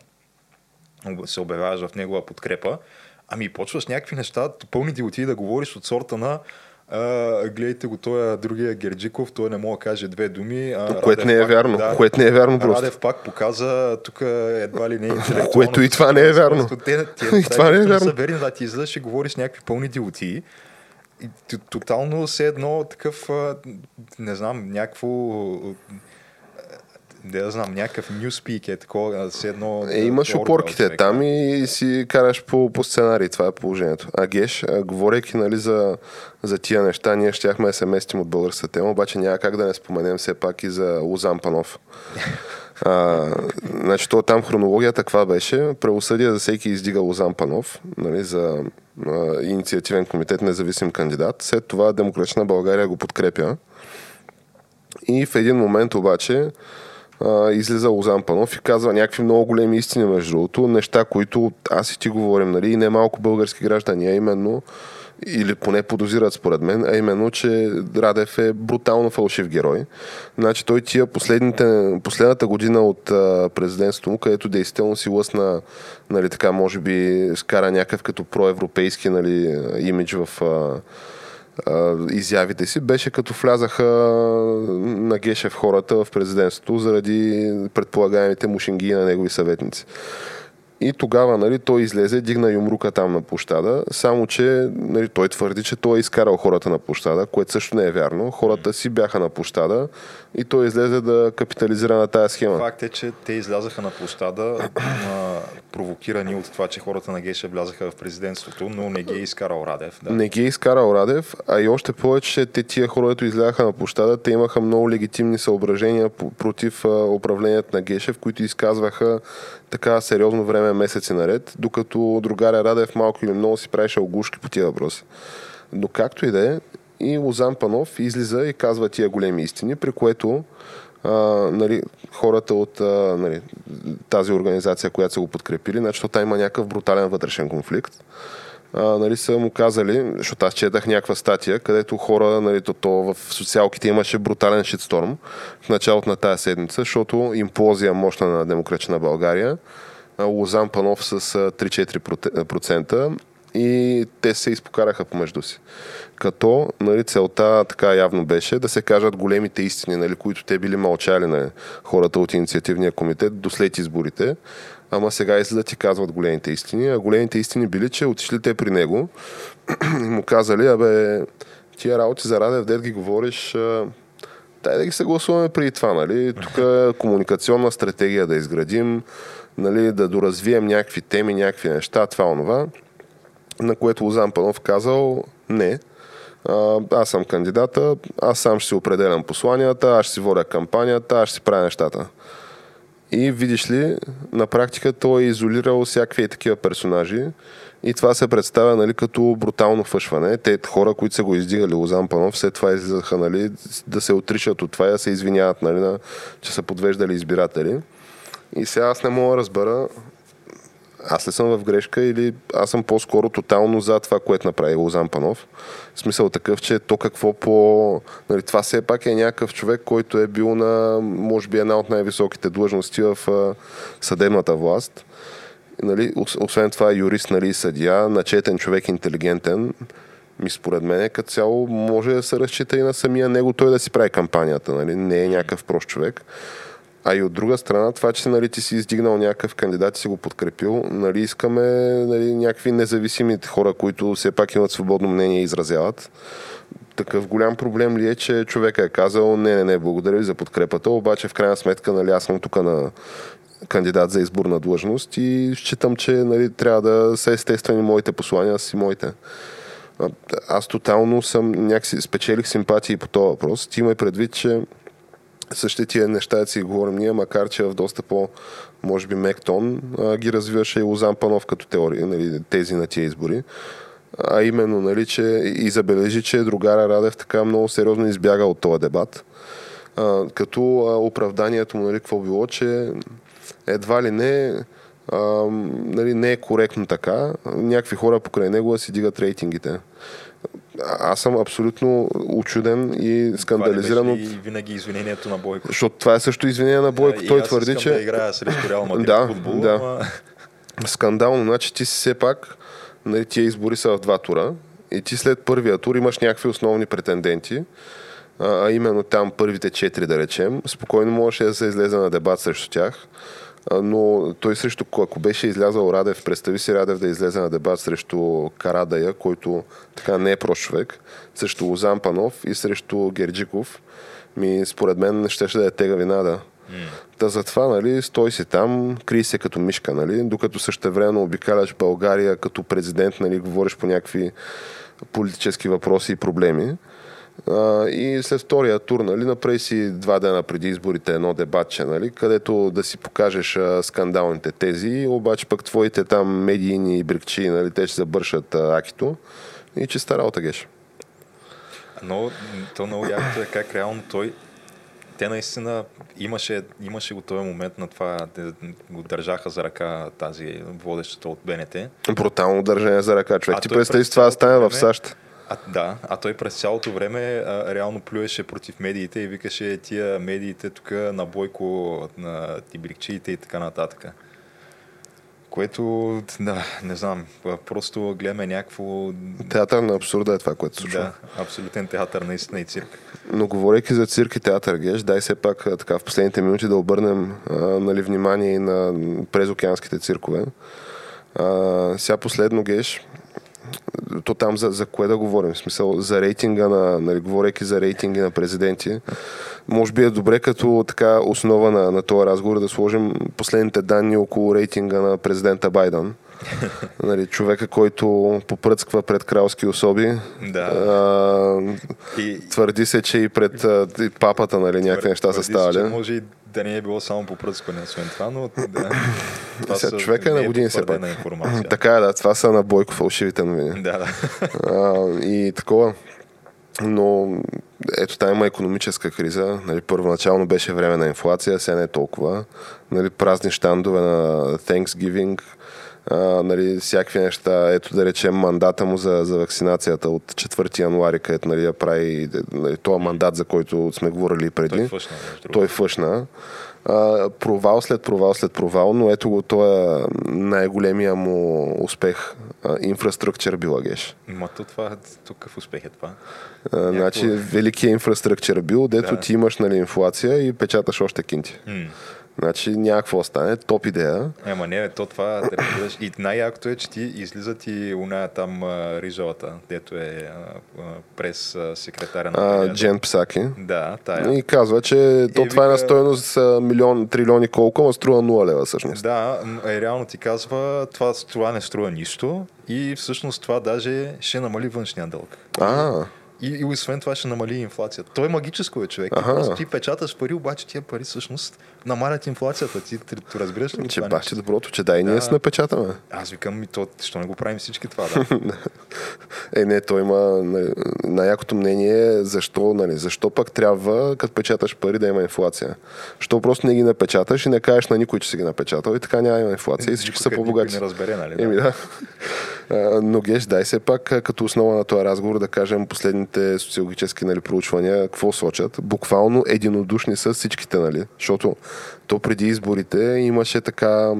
се обявяваш в негова подкрепа, ами почваш някакви неща, пълни дилоти да говориш от сорта на а, гледайте го, той е другия Герджиков, той не мога да каже две думи. А, което не е пак, вярно. Да, което не е вярно просто. Радев пак показа, тук едва ли не *laughs* е Което и това не е вярно. Те, те, *laughs* и това не е вярно. Верни, да, ти излизаш и говориш някакви пълни диоти. И тотално все едно такъв, не знам, някакво да я знам, някакъв нюспик е такова, с едно... Е, имаш опорките там и си караш по, по сценарий, това е положението. А Геш, говорейки нали, за, за тия неща, ние щяхме да се местим от българската тема, обаче няма как да не споменем все пак и за Лозан Панов. А, значи, то там хронологията каква беше? Правосъдие за всеки издига Лозан Панов нали, за а, инициативен комитет, независим кандидат. След това Демократична България го подкрепя. И в един момент обаче а, излиза Лозан Панов и казва някакви много големи истини, между другото, неща, които аз и ти говорим, нали, и не малко български граждани, а именно или поне подозират според мен, а именно, че Радев е брутално фалшив герой. Значи той тия последните, последната година от президентството му, където действително си лъсна, нали, така, може би, скара някакъв като проевропейски нали, имидж в а, изявите си, беше като влязаха на Гешев хората в президентството заради предполагаемите мушинги на негови съветници. И тогава нали, той излезе, дигна юмрука там на площада, само че нали, той твърди, че той е изкарал хората на площада, което също не е вярно. Хората си бяха на площада и той излезе да капитализира на тази схема. Факт е, че те излязаха на площада провокирани от това, че хората на Гейша влязаха в президентството, но не ги е изкарал Радев. Да. Не ги е изкарал Радев, а и още повече те тия хора, които изляха на площада, те имаха много легитимни съображения против управлението на Гешев, които изказваха така сериозно време, месеци наред, докато другаря Радев малко или много си правеше огушки по тия въпроси. Но както и да е, и Лозан Панов излиза и казва тия големи истини, при което нали, хората от нали, тази организация, която са го подкрепили, значи там има някакъв брутален вътрешен конфликт. А, нали, са му казали, защото аз четах някаква статия, където хора, нали, то, то в социалките имаше брутален шитсторм в началото на тази седмица, защото имплозия мощна на демократична България, Лозан Панов с 3-4% и те се изпокараха помежду си. Като нали, целта така явно беше да се кажат големите истини, нали, които те били мълчали на хората от инициативния комитет до след изборите. Ама сега излизат и казват големите истини. А големите истини били, че отишли те при него *clears throat* и му казали, абе, тия работи за Радев, дед ги говориш, дай да ги съгласуваме преди това, нали? Тук е комуникационна стратегия да изградим, нали, да доразвием някакви теми, някакви неща, това, онова. На което Лозан Панов казал, не, аз съм кандидата, аз сам ще си определям посланията, аз ще си водя кампанията, аз ще си правя нещата. И видиш ли, на практика той е изолирал всякакви такива персонажи и това се представя нали, като брутално фъшване. Те хора, които са го издигали Лозан Панов, след това излизаха нали, да се отричат от това и да се извиняват, нали, на, че са подвеждали избиратели. И сега аз не мога да разбера аз ли съм в грешка или аз съм по-скоро тотално за това, което направи Лозан Панов. Смисъл такъв, че то какво по... Нали, това все пак е някакъв човек, който е бил на, може би, една от най-високите длъжности в съдебната власт. Нали, освен това юрист, нали, съдия, начетен човек, интелигентен. Ми според мен като цяло може да се разчита и на самия него той да си прави кампанията. Нали? Не е някакъв прост човек. А и от друга страна, това, че нали, ти си издигнал някакъв кандидат и си го подкрепил, нали, искаме нали, някакви независими хора, които все пак имат свободно мнение и изразяват. Такъв голям проблем ли е, че човека е казал не, не, не, благодаря ви за подкрепата, обаче в крайна сметка нали, аз съм тук на кандидат за избор на длъжност и считам, че нали, трябва да са естествени моите послания, си моите. Аз тотално съм някакси спечелих симпатии по този въпрос. Ти имай предвид, че същите тия неща си говорим ние, макар че в доста по, може би, мек тон, а, ги развиваше и Лозан Панов като теория, нали, тези на тия избори. А именно, нали, че и забележи, че другара Радев така много сериозно избяга от този дебат. А, като а, оправданието му, нали, какво било, че едва ли не а, нали, не е коректно така. Някакви хора покрай него си дигат рейтингите. Аз съм абсолютно очуден и скандализиран от... винаги извинението на Бойко. Защото това е също извинение на Бойко. Да, Той твърди, че... да играя срещу Реал Мадрид да, футбол, да. ама... Скандално. Значи ти си все пак, нали, тия избори са в два тура и ти след първия тур имаш някакви основни претенденти, а именно там първите четири, да речем. Спокойно можеше да се излезе на дебат срещу тях но той срещу, ако беше излязъл Радев, представи си Радев да излезе на дебат срещу Карадая, който така не е прост човек, срещу Лозан Панов и срещу Герджиков, ми според мен ще, ще да е тега винада. Mm. Та затова, нали, стой си там, крий се като мишка, нали, докато същевременно обикаляш България като президент, нали, говориш по някакви политически въпроси и проблеми. А, и след втория тур, нали, направи си два дена преди изборите едно дебатче, нали, където да си покажеш а, скандалните тези, обаче пък твоите там медийни брикчи, нали, те ще забършат а, акито и че стара работа геш. Но то много якото е как реално той те наистина имаше, имаше го този момент на това, те го държаха за ръка тази водещата от БНТ. Брутално държане за ръка, човек. А Ти представи това стане в САЩ. А, да, а той през цялото време а, реално плюеше против медиите и викаше тия медиите тук на Бойко, на тибрикчиите и така нататък. Което, да, не знам, просто гледаме някакво... Театър на абсурда е това, което се случва. Да, абсолютен театър наистина и цирк. Но говорейки за цирк и театър, Геш, дай се пак така в последните минути да обърнем а, нали, внимание и на презокеанските циркове. А, сега последно, Геш, то там за, за кое да говорим? В смисъл, за рейтинга на, нали, говорейки за рейтинги на президенти, може би е добре като така основа на, на този разговор да сложим последните данни около рейтинга на президента Байден. *laughs* нали, човека, който попръцква пред кралски особи. Да. А, и... Твърди се, че и пред и папата нали, някакви неща са ставали. Се, може и да не е било само по пръскане, освен това, но да. *laughs* Това Сега, човека е на години се пак. Така е, да, това са на Бойко фалшивите новини. Да, да. А, и такова. Но ето там има економическа криза. Нали, първоначално беше време на инфлация, сега не е толкова. Нали, празни щандове на Thanksgiving, а, нали, всякакви неща. Ето да речем мандата му за, за вакцинацията от 4 януари, където нали, прави нали, този мандат, за който сме говорили преди. Той фъшна. Той фъшна. А, провал след провал след провал, но ето го, той е най-големия му успех. Инфраструктура била геш. Ма то това, тук какъв успех е това? А, Някакво... Значи, великият инфраструктура бил, дето да. ти имаш нали, инфлация и печаташ още кинти. М. Значи няма какво стане, топ идея. Ема не, то това да разбираш. И най-якото е, че ти излизат и уная там рижовата, дето е през секретаря на а, Джен Псаки. Да, тая. И казва, че то това е на стоеност милион, трилиони колко, но струва 0 лева всъщност. Да, е, реално ти казва, това, това не струва нищо и всъщност това даже ще намали външния дълг. А. И, и освен това ще намали инфлацията. Той е магическо е човек. Ага. Ти печаташ пари, обаче тия пари всъщност намалят инфлацията. Ти, ти, ти разбираш ли? Че бах ти доброто, че дай да. ние сме печатаме. Аз викам, ми то, що не го правим всички това, *laughs* да. е, не, той има най-якото мнение защо, нали, защо пък трябва, като печаташ пари, да има инфлация. Що просто не ги напечаташ и не кажеш на никой, че си ги напечатал и така няма инфлация и всички са по-богати. не разбере, нали? Еми, да. Но Геш, дай се пак като основа на този разговор да кажем последните социологически нали, проучвания какво сочат. Буквално единодушни са всичките, нали? Защото то преди изборите имаше така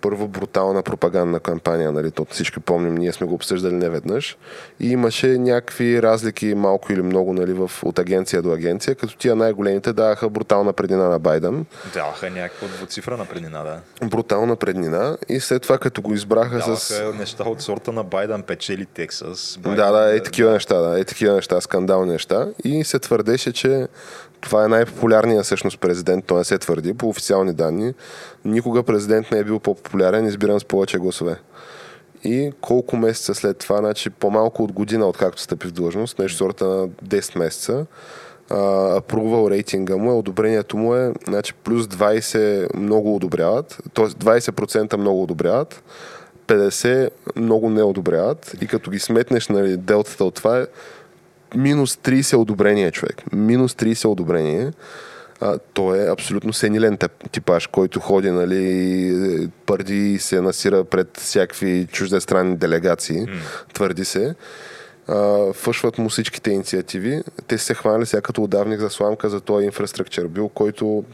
първо брутална пропагандна кампания, нали, то всички помним, ние сме го обсъждали неведнъж. И имаше някакви разлики, малко или много, нали, в, от агенция до агенция, като тия най-големите даваха брутална преднина на Байден. Даваха някаква двуцифрена преднина, да. Брутална преднина и след това като го избраха даваха с... неща от сорта на Байден печели Тексас. Байден, да, да, е такива да. неща, да, е такива неща, скандални неща. И се твърдеше, че това е най-популярният всъщност президент, той не се твърди по официални данни. Никога президент не е бил по-популярен, избиран с повече гласове. И колко месеца след това, значи по-малко от година, откакто стъпи в длъжност, нещо сорта на 10 месеца, approval рейтинга му е, одобрението му е значи, плюс 20 много одобряват, т.е. 20% много одобряват, 50 много не одобряват и като ги сметнеш нали, делтата от това е минус 30 одобрение човек. Минус 30 одобрение. А, той е абсолютно сенилен типаж, който ходи, нали, пърди и се насира пред всякакви чуждестранни делегации, mm. твърди се. А, фъшват му всичките инициативи. Те се хванали сега като отдавник за сламка за този инфраструктур бил, който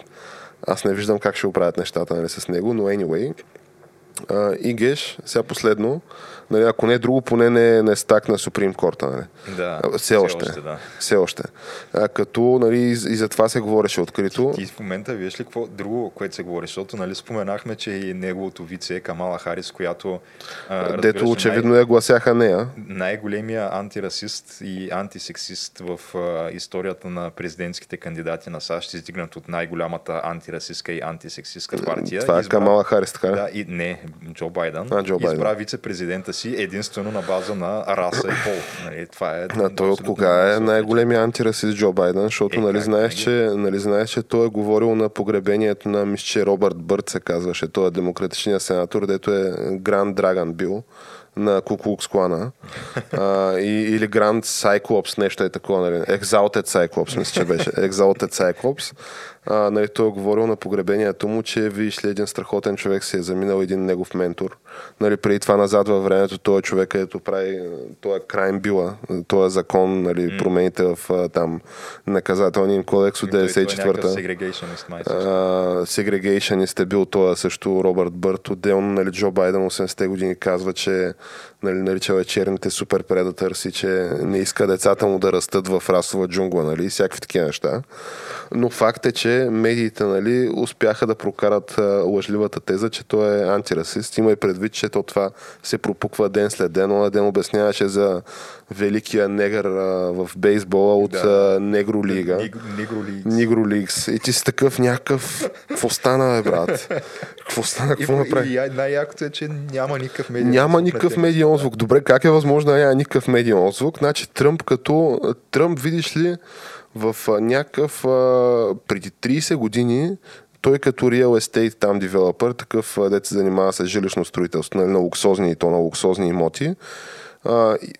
аз не виждам как ще оправят нещата нали, с него, но anyway. А, и Геш, сега последно, нали, ако не е друго, поне не, не е стак на Supreme Court. Нали. Да, все още. още да. Все още. А, като нали, и, и за това се говореше открито. Ти, ти в момента виж ли какво друго, което се говори, защото нали, споменахме, че и неговото вице е Камала Харис, която... А, Дето очевидно най- я гласяха нея. Най-големия антирасист и антисексист в а, историята на президентските кандидати на САЩ, издигнат от най-голямата антирасистка и антисексистка партия. Това е избра... Камала Харис, така Да, и не, Джо Байден. А, Джо Байден. Избра вице-президента си единствено на база на раса и пол. Нали, това е а той от кога е най-големия антирасист Джо Байден, защото е, нали, знаеш, че, нали, знаеш, че той е говорил на погребението на мисче Робърт Бърт, се казваше. Той е демократичният сенатор, дето е Гранд Драган бил на Куклукс Клана. а, и, или Гранд Cyclops, нещо е такова, нали? Exalted Cyclops, мисля, че беше. Exalted Cyclops а, нали, той е говорил на погребението му, че виж ли един страхотен човек се е заминал един негов ментор. Нали, преди това назад във времето той е човек, където прави той е крайм била, той е закон, нали, mm. промените в там наказателния кодекс от 94-та. Сегрегейшенист е бил той също Робърт Бърт. Отделно нали, Джо Байден 80-те години казва, че нали, наричал е черните супер предатърси, че не иска децата му да растат в расова джунгла, нали, всякакви такива неща. Но факт е, че медиите нали, успяха да прокарат лъжливата теза, че той е антирасист. Има и предвид, че то това се пропуква ден след ден. Он ден обясняваше за великия негър а, в бейсбола от да. Негро Лига. Негро Лигс. И ти си такъв някакъв... Какво стана, бе, брат? Какво стана? Какво направи? И, най-якото е, че няма никакъв медиен Няма никакъв медиен звук. Добре, как е възможно да няма никакъв медиен звук? Значи Тръмп като... Тръмп, видиш ли, в някакъв преди 30 години той като real estate там девелопър, такъв дет се занимава с жилищно строителство нали, на луксозни и то на луксозни имоти,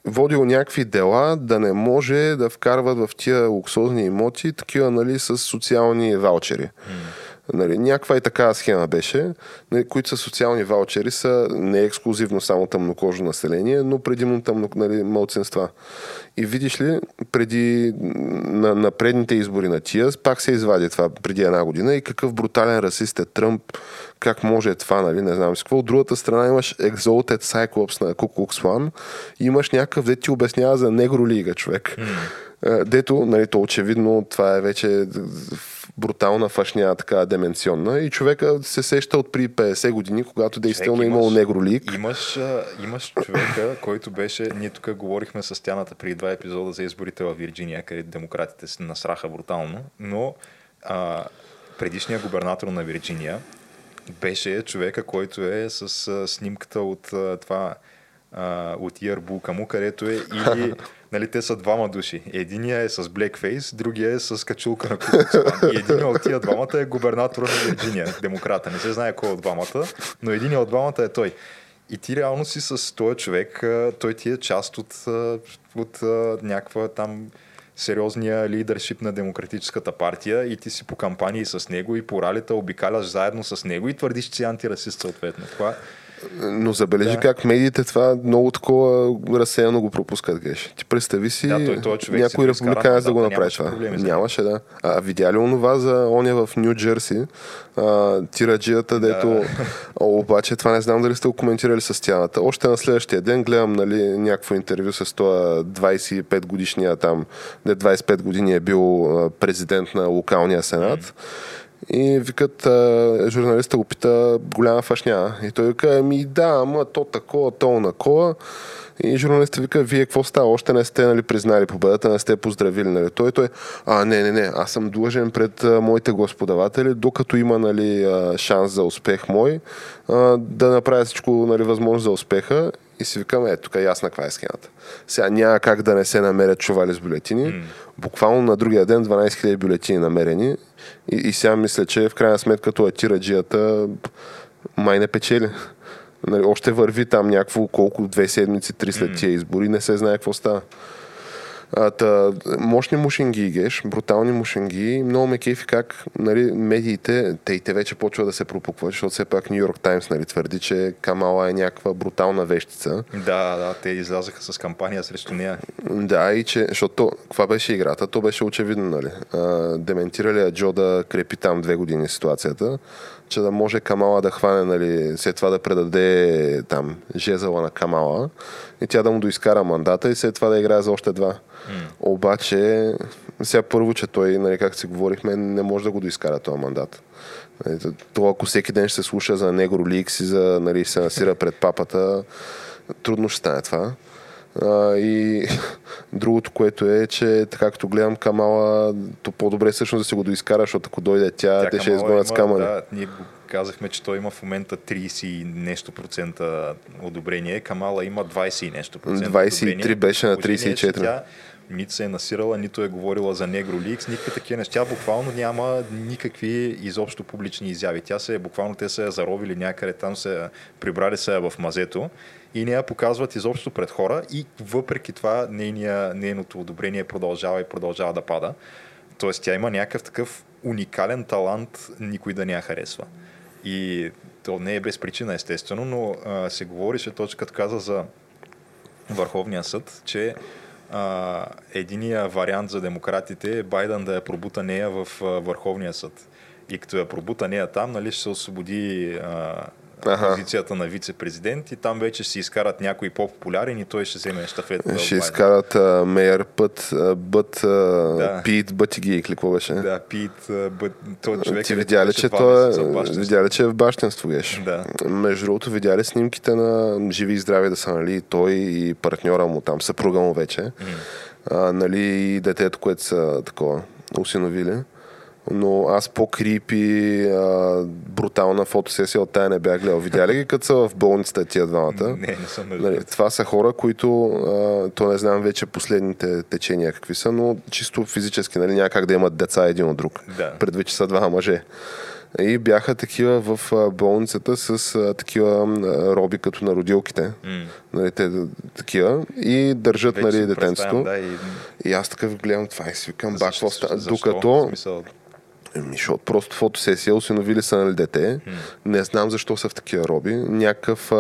водил някакви дела да не може да вкарват в тия луксозни имоти такива нали, с социални ваучери. Mm. Нали, някаква и такава схема беше, нали, които са социални ваучери, са не ексклюзивно само тъмнокожо население, но предимно тъмно, нали, мълценства. И видиш ли, преди, на, на предните избори на тия, пак се извади това преди една година и какъв брутален расист е Тръмп, как може това, нали, не знам си какво. От другата страна имаш Exalted Cyclops на Ku Klux Klan и имаш някакъв, де ти обяснява за негро лига, човек. Mm. Дето, нали, то очевидно, това е вече брутална фашня, така деменционна и човека се сеща от при 50 години, когато действително е имало негролик. Имаш, имаш човека, който беше, ние тук говорихме с тяната при два епизода за изборите в Вирджиния, където демократите се насраха брутално, но а, предишният губернатор на Вирджиния беше човека, който е с а, снимката от а, това от иербулка му, където е *laughs* или нали, те са двама души. Единия е с блекфейс, другия е с качулка на Куклукс И един от тия двамата е губернатор на Вирджиния, демократа. Не се знае кой от двамата, но един от двамата е той. И ти реално си с този човек, той ти е част от, от някаква там сериозния лидершип на Демократическата партия и ти си по кампании с него и по ралита обикаляш заедно с него и твърдиш, че си антирасист съответно. Това но забележи да. как медиите това много такова разсеяно го пропускат, геш. Ти представи си да, той, той човек някой републиканец да го направи това. Проблеми, нямаше, да. А, видя ли онова за оня в Нью Джерси, тираджията, дето да. обаче това не знам дали сте го коментирали с тяната. Още на следващия ден гледам нали, някакво интервю с това 25 годишния там, де 25 години е бил президент на локалния сенат. Mm. И викат, журналиста го пита голяма фашня. И той вика, ами да, ама то такова, то накова. И журналистът вика, вие какво става? Още не сте нали, признали победата, не сте поздравили. Нали? Той, той, а, не, не, не, аз съм длъжен пред а, моите господаватели, докато има нали, а, шанс за успех мой, а, да направя всичко нали, възможно за успеха. И си викам, е, тук е ясна каква е схемата. Сега няма как да не се намерят чували с бюлетини. Mm. Буквално на другия ден 12 000 бюлетини намерени. И, и сега мисля, че в крайна сметка това тираджията май не печели. Нали, още върви там някакво колко две седмици, три след mm. тия избори, не се знае какво става. А, та, мощни мушинги геш, брутални мушинги. Много ме кефи как нали, медиите, те и те вече почва да се пропукват, защото все пак Нью Йорк Таймс нали, твърди, че Камала е някаква брутална вещица. Да, да, те излязаха с кампания срещу нея. Да, и че, защото каква беше играта, то беше очевидно, нали. А, дементирали Джо да крепи там две години ситуацията, че да може Камала да хване, нали, след това да предаде там жезъла на Камала и тя да му доискара мандата и след това да играе за още два. Mm. Обаче, сега първо, че той, нали, как си говорихме, не може да го доискара този мандат. Нали, то, ако всеки ден ще се слуша за Негро Ликс и за, нали, се насира пред папата, трудно ще стане това. А, и *laughs* другото, което е, че така като гледам Камала, то по-добре всъщност да се го доискара, защото ако дойде тя, тя те ще изгонят с камъни. Да, ние казахме, че той има в момента 30 и нещо процента одобрение. Камала има 20 и нещо процента 23 одобрение. беше на 34. Тя нито се е насирала, нито е говорила за Негроликс, никакви такива неща. Тя буквално няма никакви изобщо публични изяви. Тя се, буквално те се е заровили някъде там, се прибрали се в мазето и не я показват изобщо пред хора и въпреки това нейния, нейното одобрение продължава и продължава да пада. Тоест тя има някакъв такъв уникален талант, никой да не я харесва. И то не е без причина, естествено, но а, се говорише точно като каза за Върховния съд, че а, единия вариант за демократите е Байден да я пробута нея в а, Върховния съд. И като я пробута нея там, нали, ще се освободи а, ага. позицията на вице-президент и там вече си изкарат някой по-популярен и той ще вземе щафета. Ще изкарат uh, Мейер Път, Бът, да. Пит, Бътиги или какво беше? Да, Пит, Бът, той човек Ти видя ли, че той е, видя ли, че е в бащенство геш? Да. Между другото, видя ли снимките на Живи и здрави да са, нали, той и партньора му там, съпруга му вече, mm. а, нали, и детето, което са такова, усиновили но аз по-крипи, а, брутална фотосесия от тая не бях гледал. Видя ли ги като са в болницата тия двамата? Не, не съм нали, Това са хора, които, а, то не знам вече последните течения какви са, но чисто физически, нали, няма как да имат деца един от друг. Да. Предвид, че са два мъже. И бяха такива в болницата с а, такива роби като на родилките. Mm. Нали, те, такива. И държат нали, детенцето. Да, и... и аз такъв гледам това и си викам, бак, Докато... Смисъл Еми, защото просто фотосесия, осиновили са нали дете. Hmm. Не знам защо са в такива роби. Някакъв а,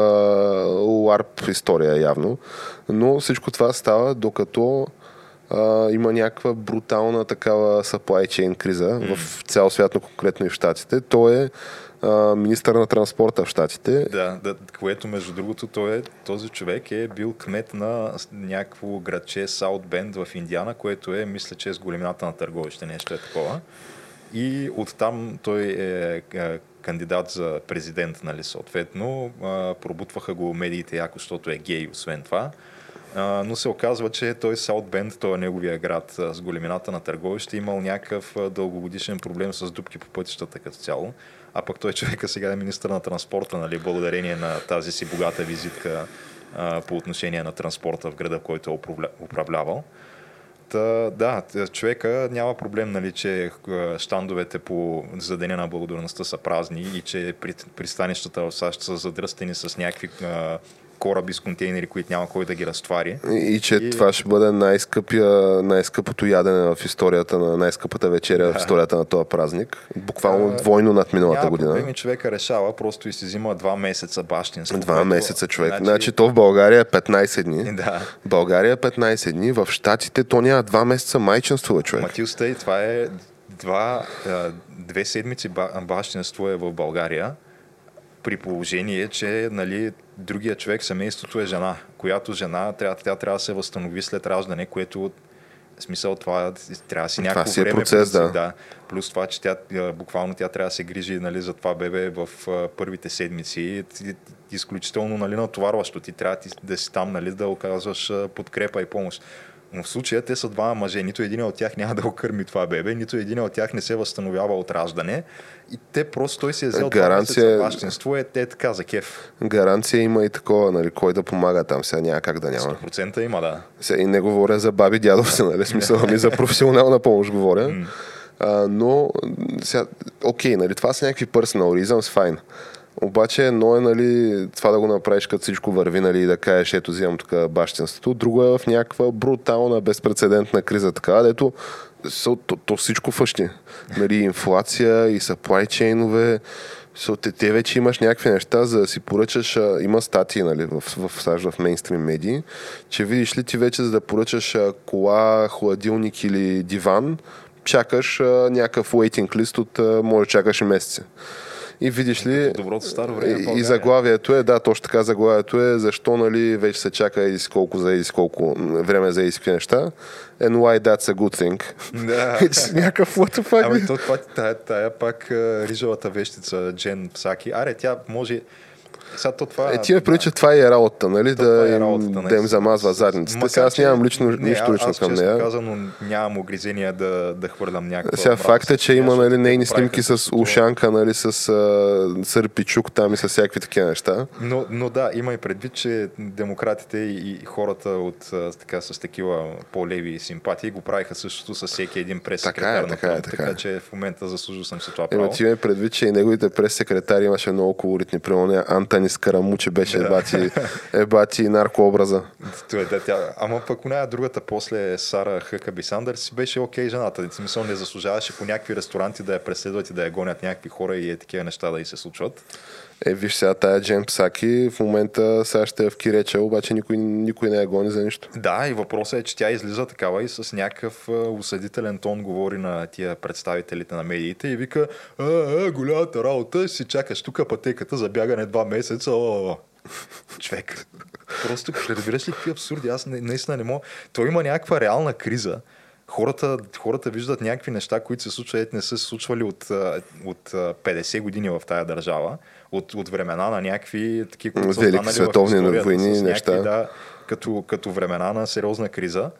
ларп история явно. Но всичко това става докато а, има някаква брутална такава supply chain криза в цял свят, но конкретно и в Штатите. Той е министър на транспорта в Штатите. Да, да, което между другото той е, този човек е бил кмет на някакво градче Саут Бенд в Индиана, което е, мисля, че е с големината на търговище, нещо е такова. И оттам той е, е кандидат за президент, нали, съответно. Пробутваха го медиите яко, защото е гей, освен това. но се оказва, че той Саут Бенд, той е неговия град с големината на търговище, имал някакъв дългогодишен проблем с дупки по пътищата като цяло. А пък той човека сега е министър на транспорта, нали, благодарение на тази си богата визитка по отношение на транспорта в града, който е управлявал. Та, да, човека няма проблем, нали, че щандовете по за Деня на благодарността са празни и че пристанищата в САЩ са задръстени с някакви кораби с контейнери, които няма кой да ги разтвари. И, и че и... това ще бъде най-скъпия, най-скъпото ядене в историята на най-скъпата вечеря да. в историята на този празник. Буквално а, двойно над миналата няма година. Проблеми, човека решава, просто и си взима два месеца бащинство. Два което... месеца човек. Значи... значи то в България е 15 дни. Да. България е 15 дни, в Штатите то няма два месеца майчинство, човек. Матил Стей, това е два, две седмици бащинство е в България при положение, че нали, другия човек, семейството е жена, която жена трябва, тя трябва да се възстанови след раждане, което в смисъл това трябва да си някакво това е време. Процес, да. да. Плюс това, че тя, буквално тя трябва да се грижи нали, за това бебе в първите седмици. Изключително нали, натоварващо. Ти трябва да си там нали, да оказваш подкрепа и помощ. Но в случая те са двама мъже. Нито един от тях няма да окърми това бебе, нито един от тях не се възстановява от раждане. И те просто той си е взел Гаранция- месеца бащинство. Е, те така за кеф. Гаранция има и такова, нали, кой да помага там, сега няма как да няма. 100% има, да. Сега и не говоря за баби дядовци, нали, смисъл, ами за професионална помощ говоря. А, но, сега, окей, нали, това са някакви personal reasons, файн. Обаче едно е, нали, това да го направиш като всичко върви, нали, и да кажеш, ето взимам тук бащинството. Друго е в някаква брутална, безпредседентна криза, така, дето то, то всичко фъщи. Нали, инфлация и supply чейнове. Те, те вече имаш някакви неща, за да си поръчаш, има статии нали, в, в САЩ, в мейнстрим медии, че видиш ли ти вече, за да поръчаш кола, хладилник или диван, чакаш някакъв waiting list от, може чакаш и месеци. И видиш ли, Доброто старо време. и, и заглавието е, да, точно така заглавието е, защо нали, вече се чака и колко за и колко време за и с какви неща. And why that's a good thing. Да. *laughs* It's някакъв what the fuck. Ами то това, тая, тая пак рижавата вещица Джен Псаки. Аре, тя може... Сега то това... Е, ти ме прилича, това е работата, нали? То това Да, е им, работата, да им замазва задниците. Макар, Сега аз нямам лично, не, нищо лично аз, към нея. казано, нямам огризения да, да хвърлям някаква... Сега факт е, че има нали, нейни снимки с ушанка, нали, с сърпичук там и с всякакви такива неща. Но, но да, има и предвид, че демократите и, хората от, така, с такива по-леви симпатии го правиха същото с всеки един прес-секретар Така е, така е, така така е. че в момента заслужил съм си това Има право. ти ме предвид, че и неговите прес-секретари имаше много колоритни. Примерно нея Антони Скарамуче беше Да. ебати, ебати наркообраза. Е, да, тя, ама пък оная другата после Сара Хъкаби Сандърс си беше окей жената. В смисъл не заслужаваше по някакви ресторанти да я преследват и да я гонят някакви хора и е такива неща да й се случват. Е, виж сега тая Джен Псаки в момента сега ще е в Киреча, обаче никой, никой не я гони за нищо. Да, и въпросът е, че тя излиза такава и с някакъв осъдителен тон говори на тия представителите на медиите и вика, а, а, голямата работа, си чакаш тук пътеката за бягане два месеца. О. Човек. Просто разбираш ли какви абсурди? Аз наистина не мога. Той има някаква реална криза. Хората, хората виждат някакви неща, които се случват, не са се случвали от, от а, 50 години в тая държава, от, от времена на някакви такива, които са Велики в световни историята, войни, с някакви, неща. Да, като, като времена на сериозна криза.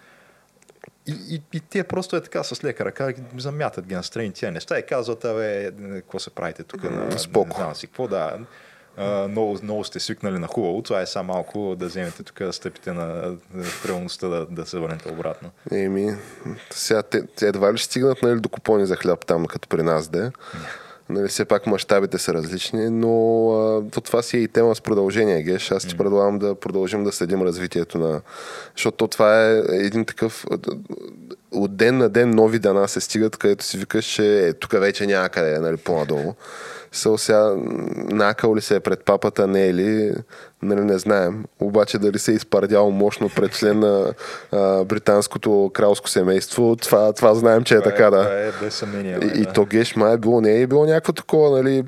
И, и, и те просто е така с лека ръка, замятат ги настрани тия неща и казват, абе, какво се правите тук? На, споко. Не знам си какво, да. А, много, много сте свикнали на хубаво, това е само малко да вземете тук, да стъпите на, на в реалността, да, да се върнете обратно. Еми, сега те, те едва ли ще стигнат нали, до купони за хляб там, като при нас де. Нали, все пак мащабите са различни, но а, то това си е и тема с продължение, Геш. Аз ти предлагам да продължим да следим развитието на... Защото то това е един такъв... От ден на ден нови дана се стигат, където си викаш, че е, тук вече няма къде, нали, по-надолу. Со сега накал ли се е пред папата, не е ли, нали, не знаем. Обаче дали се е изпардял мощно пред член на а, британското кралско семейство, това, това знаем, че е Това така, да. Това е без съмнение. И, бе, и да. то геш май е било, не е било някакво такова, нали,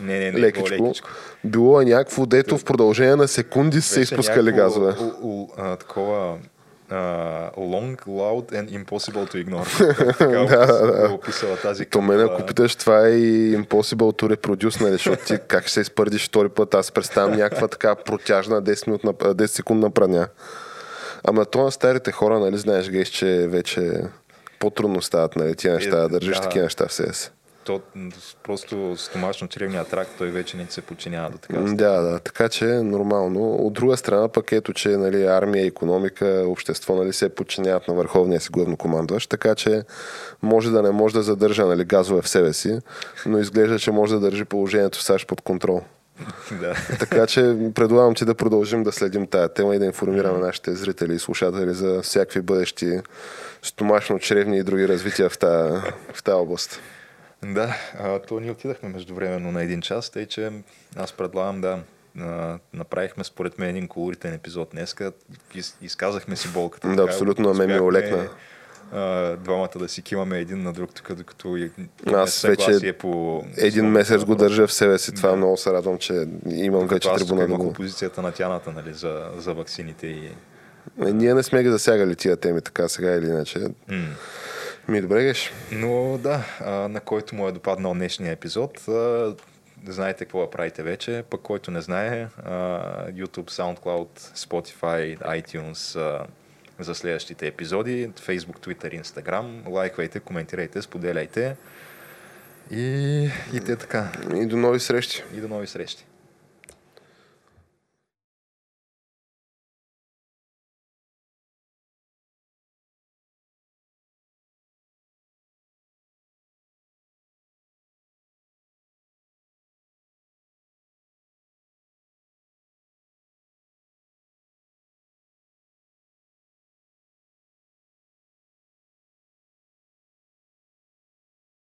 не, не, не, лекичко. лекичко. лекичко. Било е някакво, дето в продължение на секунди са се Беше изпускали някакво газове. у- у- а, такова long, loud and impossible to ignore. *laughs* така да, описала тази То мен, ако питаш, това е и impossible to reproduce, нали, защото ти как ще се изпърдиш втори път, аз представям някаква така протяжна 10, минутна, а, 10 секундна праня. Ама то на старите хора, нали, знаеш, геш, че вече по-трудно стават, нали, тия неща, да държиш да. такива неща в си. То, просто стомашно-чревния тракт, той вече не се подчинява до така. Да, да, така че нормално. От друга страна пък ето, че нали, армия, економика, общество нали, се подчиняват на върховния си главнокомандващ, така че може да не може да задържа нали, газове в себе си, но изглежда, че може да държи положението в САЩ под контрол. *laughs* да. Така че предлагам ти да продължим да следим тая тема и да информираме нашите зрители и слушатели за всякакви бъдещи стомашно-чревни и други развития в тази, в тази област. Да, а, то ние отидахме междувременно на един час, тъй че аз предлагам да направихме според мен един колоритен епизод днеска. Из, изказахме си болката. Да, така, абсолютно, на мен ми олекна. а, двамата да си кимаме един на друг, тук, докато и- Аз вече по... Един месец го държа в себе си. Това много се радвам, че имам вече Като аз тук трибуна да имах го... опозицията на тяната нали, за, за ваксините и... Е, Ние не сме ги засягали тия теми така сега или иначе. М. Ми добре геш. Но да, а, на който му е допаднал днешния епизод, а, знаете какво да правите вече, пък който не знае, а, YouTube, SoundCloud, Spotify, iTunes, а, за следващите епизоди. Facebook, Twitter, Instagram. Лайквайте, коментирайте, споделяйте. И, и те така. И до нови срещи. И до нови срещи.